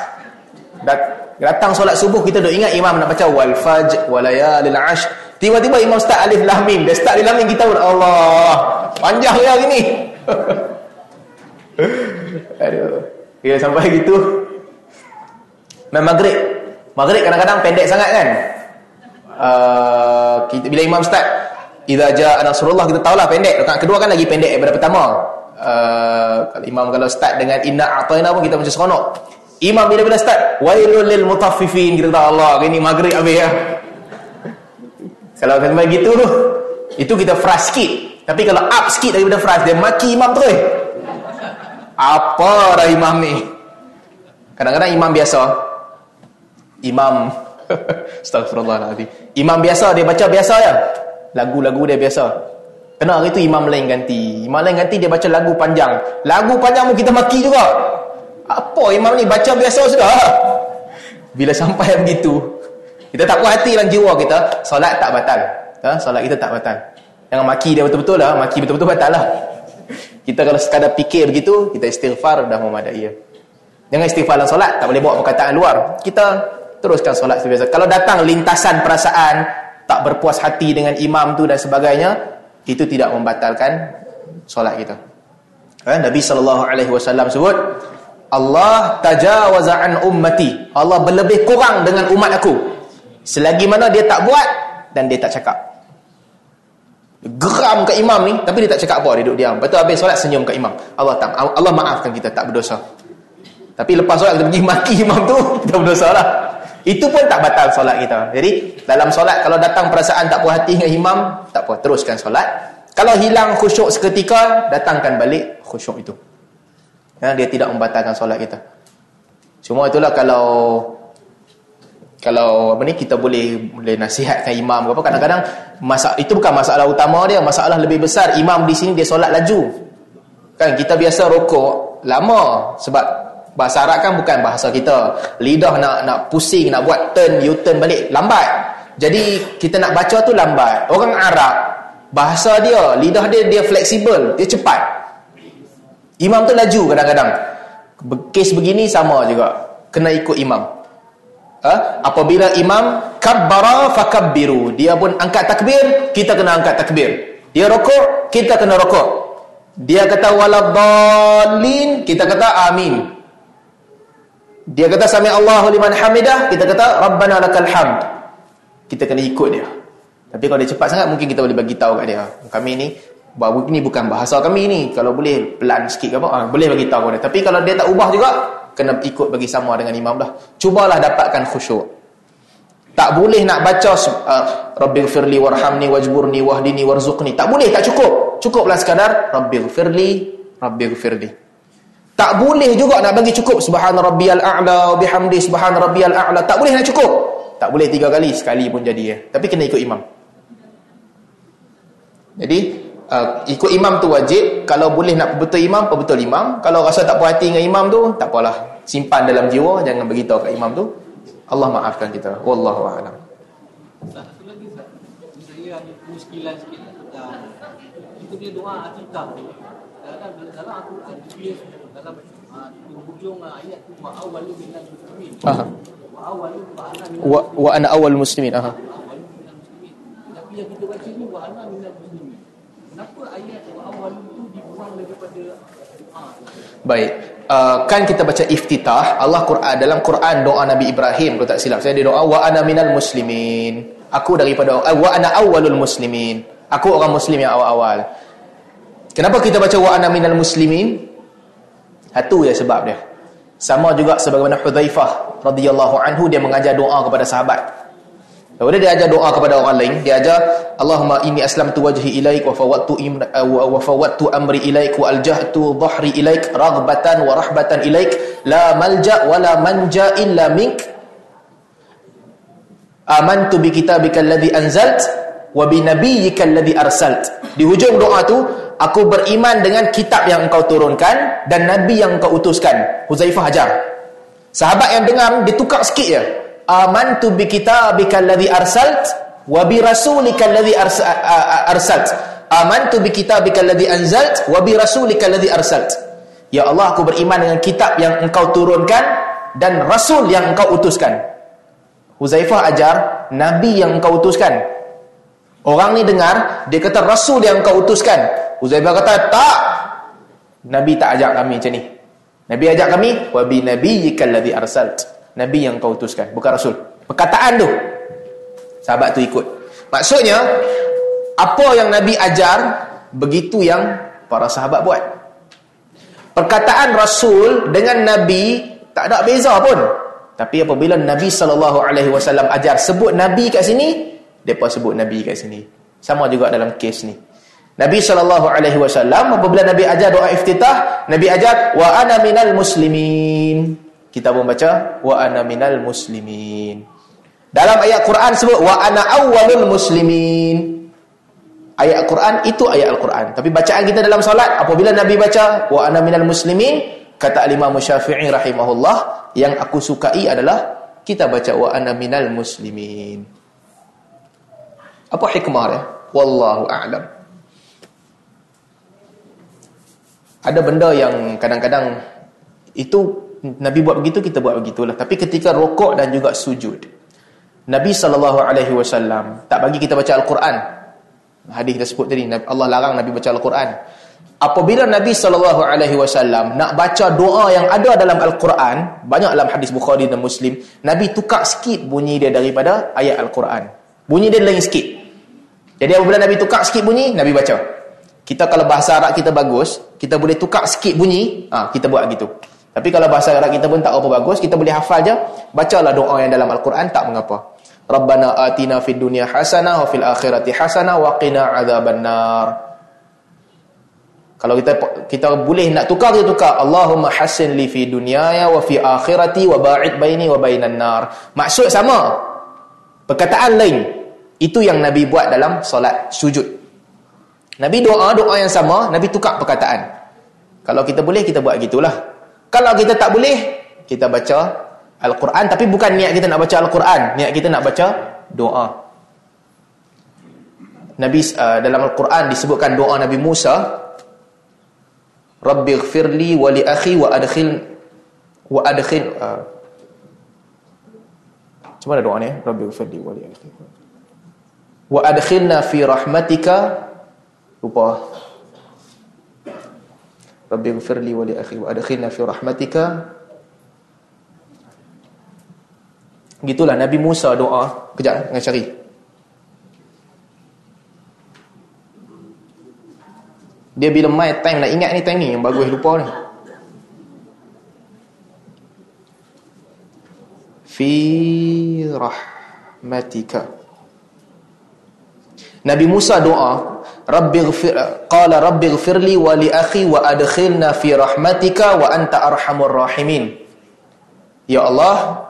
A: Dat, datang solat subuh kita duk ingat imam nak baca wal faj walayalil ash tiba-tiba imam start alif lam mim. Dia start alif lam mim kita pun Allah panjang ya hari ni. Aduh. Dia sampai gitu main maghrib. Maghrib kadang-kadang pendek sangat kan? Uh, kita, bila imam start idza jaa nasrullah kita tahulah pendek. Rakaat kedua kan lagi pendek daripada pertama. Uh, kalau imam kalau start dengan inna a'tayna pun kita macam seronok. Imam bila-bila start wailul lil mutaffifin kita tahu Allah ini maghrib habis ya. Kalau sampai gitu tu itu kita fras sikit. Tapi kalau up sikit daripada fras dia maki imam terus. Apa dah imam ni? Kadang-kadang imam biasa imam. Astagfirullahaladzim imam biasa dia baca biasa ya lagu-lagu dia biasa. Kena hari tu imam lain ganti? Imam lain ganti dia baca lagu panjang. Lagu panjang pun kita maki juga. Apa imam ni baca biasa sudah? Bila sampai begitu kita tak puas hati dalam jiwa kita solat tak batal. Ha? solat kita tak batal. Jangan maki dia betul-betul lah. Maki betul-betul batal lah. Kita kalau sekadar fikir begitu kita istighfar dah memadai ya. jangan istighfar dalam solat tak boleh bawa perkataan luar. Kita teruskan solat sebiasa kalau datang lintasan perasaan tak berpuas hati dengan imam tu dan sebagainya itu tidak membatalkan solat kita. Kan Nabi saw sebut Allah tajawaza an ummati. Allah berlebih kurang dengan umat aku. Selagi mana dia tak buat dan dia tak cakap. Geram ke imam ni tapi dia tak cakap apa dia duduk diam. Betul habis solat senyum ke imam. Allah tak Allah maafkan kita tak berdosa. Tapi lepas solat kita pergi maki imam tu kita berdosa lah itu pun tak batal solat kita. Jadi dalam solat kalau datang perasaan tak puas hati dengan imam, tak apa, teruskan solat. Kalau hilang khusyuk seketika, datangkan balik khusyuk itu. Ya, dia tidak membatalkan solat kita. Cuma itulah kalau kalau apa ni kita boleh boleh nasihatkan imam apa kadang-kadang masa itu bukan masalah utama dia, masalah lebih besar imam di sini dia solat laju. Kan kita biasa rokok lama sebab Bahasa Arab kan bukan bahasa kita. Lidah nak nak pusing, nak buat turn, U-turn balik, lambat. Jadi kita nak baca tu lambat. Orang Arab, bahasa dia, lidah dia dia fleksibel, dia cepat. Imam tu laju kadang-kadang. Kes begini sama juga. Kena ikut imam. Ha? Apabila imam kabbara fakabbiru. Dia pun angkat takbir, kita kena angkat takbir. Dia rokok, kita kena rokok. Dia kata waladhalin, kita kata amin. Dia kata sami Allahu liman hamidah, kita kata rabbana lakal hamd. Kita kena ikut dia. Tapi kalau dia cepat sangat mungkin kita boleh bagi tahu kat dia. Kami ni bahawa ini bukan bahasa kami ni. Kalau boleh pelan sikit ke apa, ha, boleh bagi tahu dia. Tapi kalau dia tak ubah juga, kena ikut bagi sama dengan imam lah. Cubalah dapatkan khusyuk. Tak boleh nak baca uh, Rabbighfirli warhamni wajburni wahdini warzuqni. Tak boleh, tak cukup. Cukuplah sekadar Rabbighfirli, Rabbighfirli. Tak boleh juga nak bagi cukup subhana rabbiyal a'la bihamdi subhana rabbiyal a'la. Tak boleh nak cukup. Tak boleh tiga kali, sekali pun jadi ya. Tapi kena ikut imam. Jadi uh, ikut imam tu wajib. Kalau boleh nak betul imam, betul imam. Kalau rasa tak puas hati dengan imam tu, tak apalah. Simpan dalam jiwa, jangan beritahu kat imam tu. Allah maafkan kita. Wallahu a'lam.
E: Kita punya doa akikah. Dalam dalam aku ada dalam uh, hujung uh, ayat tu wa awwalu minal muslimin. Aha. Wa awwalu
A: wa wa ana awwalul muslimin. Aha.
E: Tapi yang kita baca ni wa ana minal muslimin. Kenapa ayat wa awwalu tu dibuang daripada
A: Baik. Uh, kan kita baca iftitah Allah Quran dalam Quran doa Nabi Ibrahim kalau tak silap saya dia doa wa ana minal muslimin. Aku daripada uh, wa ana awwalul muslimin. Aku orang muslim yang awal-awal. Kenapa kita baca wa ana minal muslimin? Itu ya sebab dia. Sama juga sebagaimana Hudzaifah radhiyallahu anhu dia mengajar doa kepada sahabat. Lalu dia ajar doa kepada orang lain, dia ajar Allahumma inni aslamtu wajhi ilaik wa fawwadtu wa fawwadtu amri ilaik wa aljahtu dhahri ilaik raghbatan wa rahbatan ilaik la malja wa la manja illa mink amantu bi kitabika alladhi anzalt wa bi nabiyyika alladhi arsalt di hujung doa tu aku beriman dengan kitab yang engkau turunkan dan nabi yang engkau utuskan. Huzaifah ajar sahabat yang dengar dia tukar sikit je. Amantu bi kitabika alladhi arsalt wa bi rasulika alladhi ars- a- a- arsalt. Amantu bi kitabika alladhi anzalt wa bi rasulika alladhi arsalt. Ya Allah aku beriman dengan kitab yang engkau turunkan dan rasul yang engkau utuskan. Huzaifah ajar nabi yang engkau utuskan orang ni dengar dia kata rasul yang engkau utuskan. Huzaifah kata tak. Nabi tak ajak kami macam ni. Nabi ajak kami wa bi nabiyyikal ladzi arsalt. Nabi yang engkau utuskan bukan rasul. Perkataan tu. Sahabat tu ikut. Maksudnya apa yang nabi ajar begitu yang para sahabat buat. Perkataan rasul dengan nabi tak ada beza pun. Tapi apabila nabi wasallam ajar sebut nabi kat sini depa sebut nabi kat sini sama juga dalam kes ni Nabi sallallahu alaihi wasallam apabila Nabi ajar doa iftitah, Nabi ajar wa ana minal muslimin. Kita pun baca wa ana minal muslimin. Dalam ayat Quran sebut wa ana awwalul muslimin. Ayat Quran itu ayat Al-Quran. Tapi bacaan kita dalam solat apabila Nabi baca wa ana minal muslimin, kata Imam Syafi'i rahimahullah, yang aku sukai adalah kita baca wa ana minal muslimin. Apa hikmah dia? Wallahu a'lam. ada benda yang kadang-kadang itu Nabi buat begitu kita buat begitulah. Tapi ketika rokok dan juga sujud Nabi SAW tak bagi kita baca Al-Quran. Hadis kita sebut tadi Allah larang Nabi baca Al-Quran. Apabila Nabi SAW nak baca doa yang ada dalam Al-Quran banyak dalam hadis Bukhari dan Muslim Nabi tukar sikit bunyi dia daripada ayat Al-Quran. Bunyi dia lain sikit jadi apabila Nabi tukar sikit bunyi Nabi baca kita kalau bahasa Arab kita bagus, kita boleh tukar sikit bunyi, ha, kita buat gitu. Tapi kalau bahasa Arab kita pun tak apa bagus, kita boleh hafal je, bacalah doa yang dalam Al-Quran, tak mengapa. Rabbana atina fid dunya hasanah wa fil akhirati hasanah wa qina adzabannar. Kalau kita kita boleh nak tukar kita tukar Allahumma hassin li fi dunyaya wa fi akhirati wa ba'id baini wa bainan nar. Maksud sama. Perkataan lain. Itu yang Nabi buat dalam solat sujud. Nabi doa, doa yang sama, Nabi tukar perkataan. Kalau kita boleh, kita buat gitulah. Kalau kita tak boleh, kita baca Al-Quran. Tapi bukan niat kita nak baca Al-Quran. Niat kita nak baca doa. Nabi uh, dalam Al-Quran disebutkan doa Nabi Musa. Rabbi gfirli wa li akhi wa adkhil wa adkhil uh, macam mana doa ni? Rabbi gfirli wa li akhi wa adkhilna fi rahmatika lupa. Rabbi gfirli wa li akhi. Wa adkhilna fi rahmatika. Gitulah Nabi Musa doa. Kejap dengan cari dia bila mai time nak ingat ni time ni yang bagus lupa ni. Fi rahmatika Nabi Musa doa, Rabbi ghfir qala rabbi ghfirli wa li akhi wa adkhilna fi rahmatika wa anta arhamur rahimin. Ya Allah,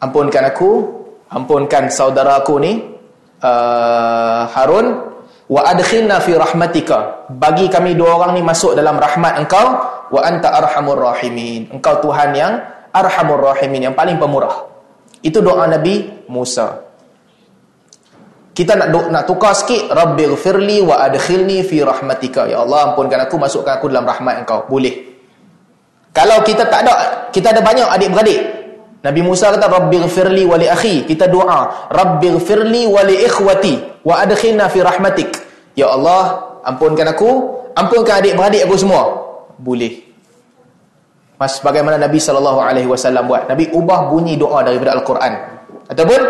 A: ampunkan aku, ampunkan saudara aku ni uh, Harun wa adkhilna fi rahmatika. Bagi kami dua orang ni masuk dalam rahmat Engkau wa anta arhamur rahimin. Engkau Tuhan yang arhamur rahimin, yang paling pemurah. Itu doa Nabi Musa. Kita nak nak tukar sikit Rabbighfirli wa adkhilni fi rahmatika. Ya Allah ampunkan aku masukkan aku dalam rahmat Engkau. Boleh. Kalau kita tak ada kita ada banyak adik-beradik. Nabi Musa kata Rabbighfirli wa li akhi. Kita doa Rabbighfirli wa li ikhwati wa adkhilna fi rahmatik. Ya Allah ampunkan aku, ampunkan adik-beradik aku semua. Boleh. Mas bagaimana Nabi wasallam buat? Nabi ubah bunyi doa daripada Al-Quran. Ataupun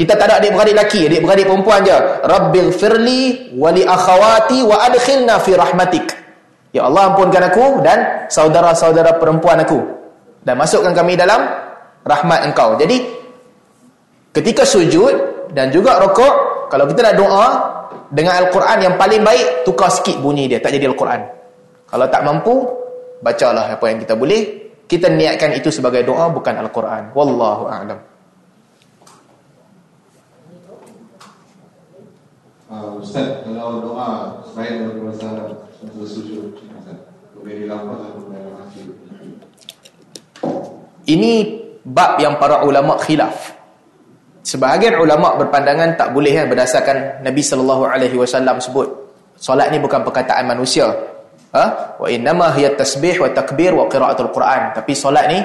A: kita tak ada adik-beradik lelaki, adik-beradik perempuan je. Rabbil firli wali akhawati wa adkhilna fi rahmatik. Ya Allah ampunkan aku dan saudara-saudara perempuan aku dan masukkan kami dalam rahmat Engkau. Jadi ketika sujud dan juga rokok, kalau kita nak doa dengan Al-Quran yang paling baik, tukar sikit bunyi dia, tak jadi Al-Quran. Kalau tak mampu, bacalah apa yang kita boleh. Kita niatkan itu sebagai doa bukan Al-Quran. Wallahu a'lam.
B: Uh, Ustaz kalau doa selain bahasa Arab untuk sujud dilafaz atau boleh hati
A: ini bab yang para ulama khilaf. Sebahagian ulama berpandangan tak boleh kan berdasarkan Nabi sallallahu alaihi wasallam sebut solat ni bukan perkataan manusia. Ha? Wa innama hiya tasbih wa takbir wa qiraatul quran. Tapi solat ni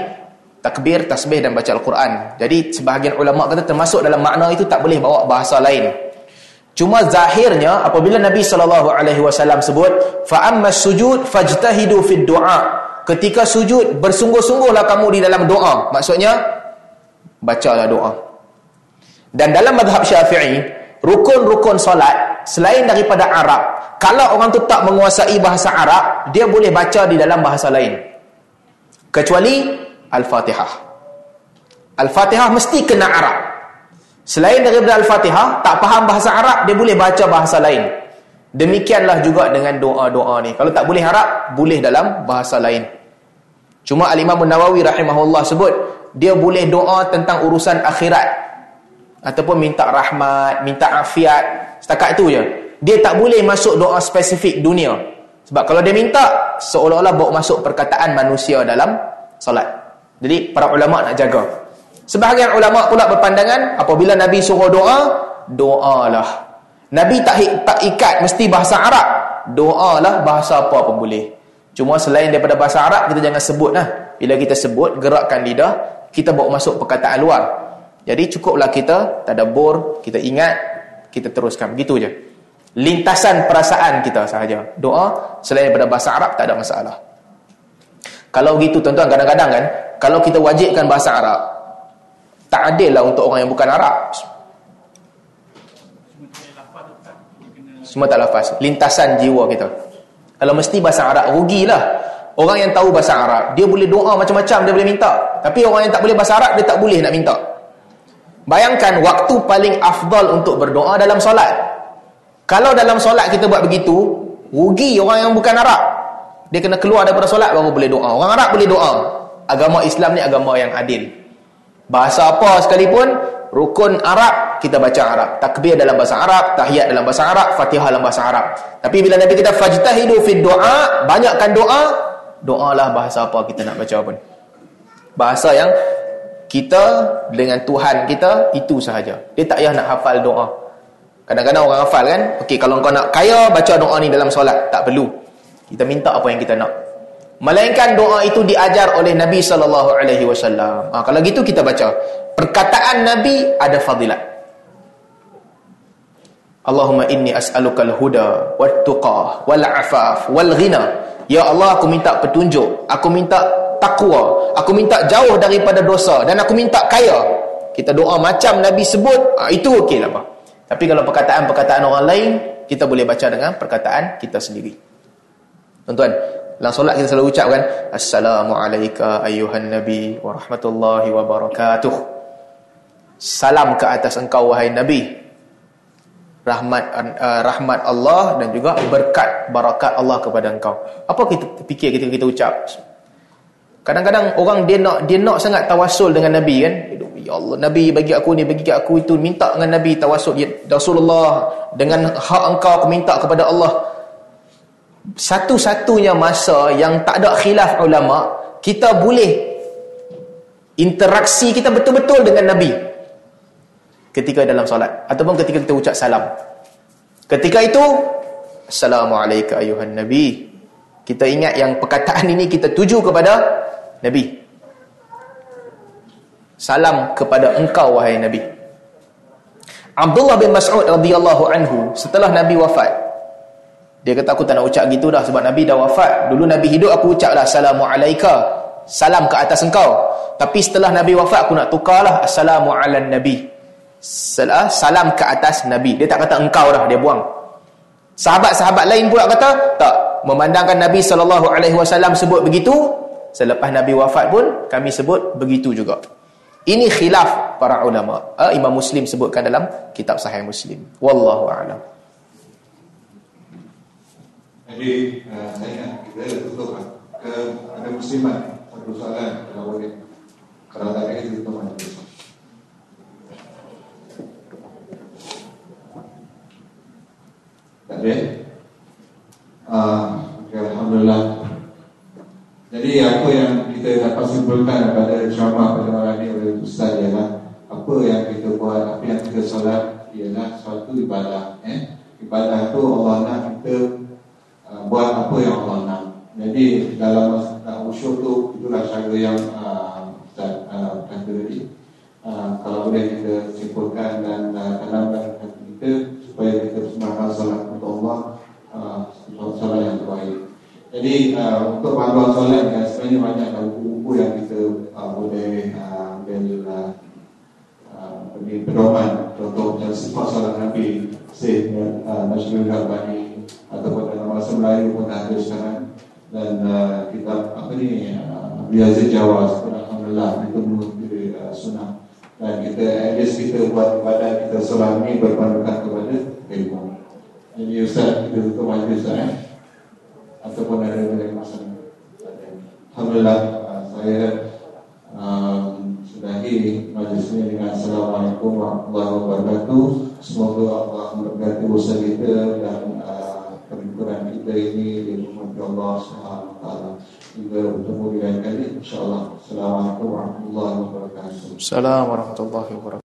A: takbir tasbih dan baca al-Quran. Jadi sebahagian ulama kata termasuk dalam makna itu tak boleh bawa bahasa lain cuma zahirnya apabila Nabi sallallahu alaihi wasallam sebut fa amma sujud fajtahidu fid du'a ketika sujud bersungguh-sungguhlah kamu di dalam doa maksudnya bacalah doa dan dalam madhab syafi'i, rukun-rukun solat, selain daripada Arab, kalau orang tu tak menguasai bahasa Arab, dia boleh baca di dalam bahasa lain. Kecuali Al-Fatihah. Al-Fatihah mesti kena Arab. Selain daripada Al-Fatihah, tak faham bahasa Arab, dia boleh baca bahasa lain. Demikianlah juga dengan doa-doa ni. Kalau tak boleh Arab, boleh dalam bahasa lain. Cuma Al-Imam Nawawi rahimahullah sebut, dia boleh doa tentang urusan akhirat ataupun minta rahmat, minta afiat, setakat itu je. Dia tak boleh masuk doa spesifik dunia. Sebab kalau dia minta, seolah-olah bawa masuk perkataan manusia dalam solat. Jadi para ulama nak jaga. Sebahagian ulama pula berpandangan apabila Nabi suruh doa, doalah. Nabi tak tak ikat mesti bahasa Arab. Doalah bahasa apa pun boleh. Cuma selain daripada bahasa Arab kita jangan sebut lah. Bila kita sebut gerakkan lidah, kita bawa masuk perkataan luar. Jadi cukuplah kita tadabbur, kita ingat, kita teruskan. Begitu je. Lintasan perasaan kita sahaja. Doa selain daripada bahasa Arab tak ada masalah. Kalau begitu tuan-tuan kadang-kadang kan, kalau kita wajibkan bahasa Arab, tak adil lah untuk orang yang bukan Arab. Semua tak lafaz. Lintasan jiwa kita. Kalau mesti bahasa Arab, rugilah. Orang yang tahu bahasa Arab, dia boleh doa macam-macam, dia boleh minta. Tapi orang yang tak boleh bahasa Arab, dia tak boleh nak minta. Bayangkan waktu paling afdal untuk berdoa dalam solat. Kalau dalam solat kita buat begitu, rugi orang yang bukan Arab. Dia kena keluar daripada solat baru boleh doa. Orang Arab boleh doa. Agama Islam ni agama yang adil. Bahasa apa sekalipun, rukun Arab kita baca Arab. Takbir dalam bahasa Arab, tahiyat dalam bahasa Arab, Fatihah dalam bahasa Arab. Tapi bila Nabi kita fajtahidu fid doa, banyakkan doa, doalah bahasa apa kita nak baca pun. Bahasa yang kita dengan Tuhan kita itu sahaja. Dia tak payah nak hafal doa. Kadang-kadang orang hafal kan, okey kalau kau nak kaya baca doa ni dalam solat, tak perlu. Kita minta apa yang kita nak. Melainkan doa itu diajar oleh Nabi sallallahu alaihi wasallam. Ha, kalau gitu kita baca. Perkataan Nabi ada fadilat. Allahumma inni as'alukal huda wat tuqa wal afaf wal ghina. Ya Allah aku minta petunjuk, aku minta takwa. Aku minta jauh daripada dosa dan aku minta kaya. Kita doa macam Nabi sebut, ah, itu okey lah. Tapi kalau perkataan-perkataan orang lain, kita boleh baca dengan perkataan kita sendiri. Tuan-tuan, dalam solat kita selalu ucapkan Assalamualaikum ayuhan Nabi wa rahmatullahi wa barakatuh. Salam ke atas engkau wahai Nabi. Rahmat uh, rahmat Allah dan juga berkat barakat Allah kepada engkau. Apa kita fikir ketika kita ucap Kadang-kadang orang dia nak dia nak sangat tawasul dengan Nabi kan. Ya Allah, Nabi bagi aku ni, bagi aku itu, minta dengan Nabi tawasul. Ya Rasulullah, dengan hak engkau aku minta kepada Allah. Satu-satunya masa yang tak ada khilaf ulama, kita boleh interaksi kita betul-betul dengan Nabi ketika dalam solat ataupun ketika kita ucap salam. Ketika itu, Assalamualaikum ayuhan Nabi. Kita ingat yang perkataan ini kita tuju kepada Nabi Salam kepada engkau wahai Nabi Abdullah bin Mas'ud radhiyallahu anhu setelah Nabi wafat dia kata aku tak nak ucap gitu dah sebab Nabi dah wafat dulu Nabi hidup aku ucaplah assalamualaikum salam ke atas engkau tapi setelah Nabi wafat aku nak tukarlah assalamu ala nabi salam ke atas Nabi dia tak kata engkau dah dia buang sahabat-sahabat lain pula kata tak memandangkan Nabi SAW sebut begitu selepas Nabi wafat pun kami sebut begitu juga. Ini khilaf para ulama. Uh, Imam Muslim sebutkan dalam kitab Sahih Muslim. Wallahu a'lam.
B: Jadi uh, saya kita tutup kan. ke ada muslimat satu soalan kalau boleh. Kalau tak ada kita tutup. Tak ada? Uh, okay, Alhamdulillah. Jadi apa yang kita dapat simpulkan daripada ceramah pada malam ini oleh Ustaz ialah apa yang kita buat, apa yang kita solat ialah suatu ibadah. Eh? Ibadah tu Allah nak kita buat apa yang Allah nak. Jadi dalam masalah usyuk tu itulah cara yang uh, Ustaz uh, tadi. Uh, kalau boleh kita simpulkan dan uh, tanamkan hati kita supaya kita semakin solat untuk Allah uh, solat yang terbaik. Jadi uh, untuk panduan solat kan sebenarnya banyak buku-buku yang kita uh, boleh uh, ambil uh, uh, pedoman contoh macam sifat solat Nabi Syed uh, Nasyidul Rabbani ataupun dalam bahasa Melayu pun ada sekarang. Dan uh, kitab apa ni uh, Riyazid Jawa Alhamdulillah itu menjadi uh, sunnah. Dan kita at least kita buat ibadah kita solat ni berpandukan kepada ilmu. Jadi Ustaz kita tutup majlis Ustaz eh? ataupun ada yang masalah Alhamdulillah uh, saya um, sudahi majlis ini dengan Assalamualaikum warahmatullahi wabarakatuh. Semoga Allah memberkati usaha kita dan perhimpunan kita ini di rumah Allah taala. Hingga bertemu di lain kali insyaallah Assalamualaikum warahmatullahi wabarakatuh.
A: Assalamualaikum warahmatullahi wabarakatuh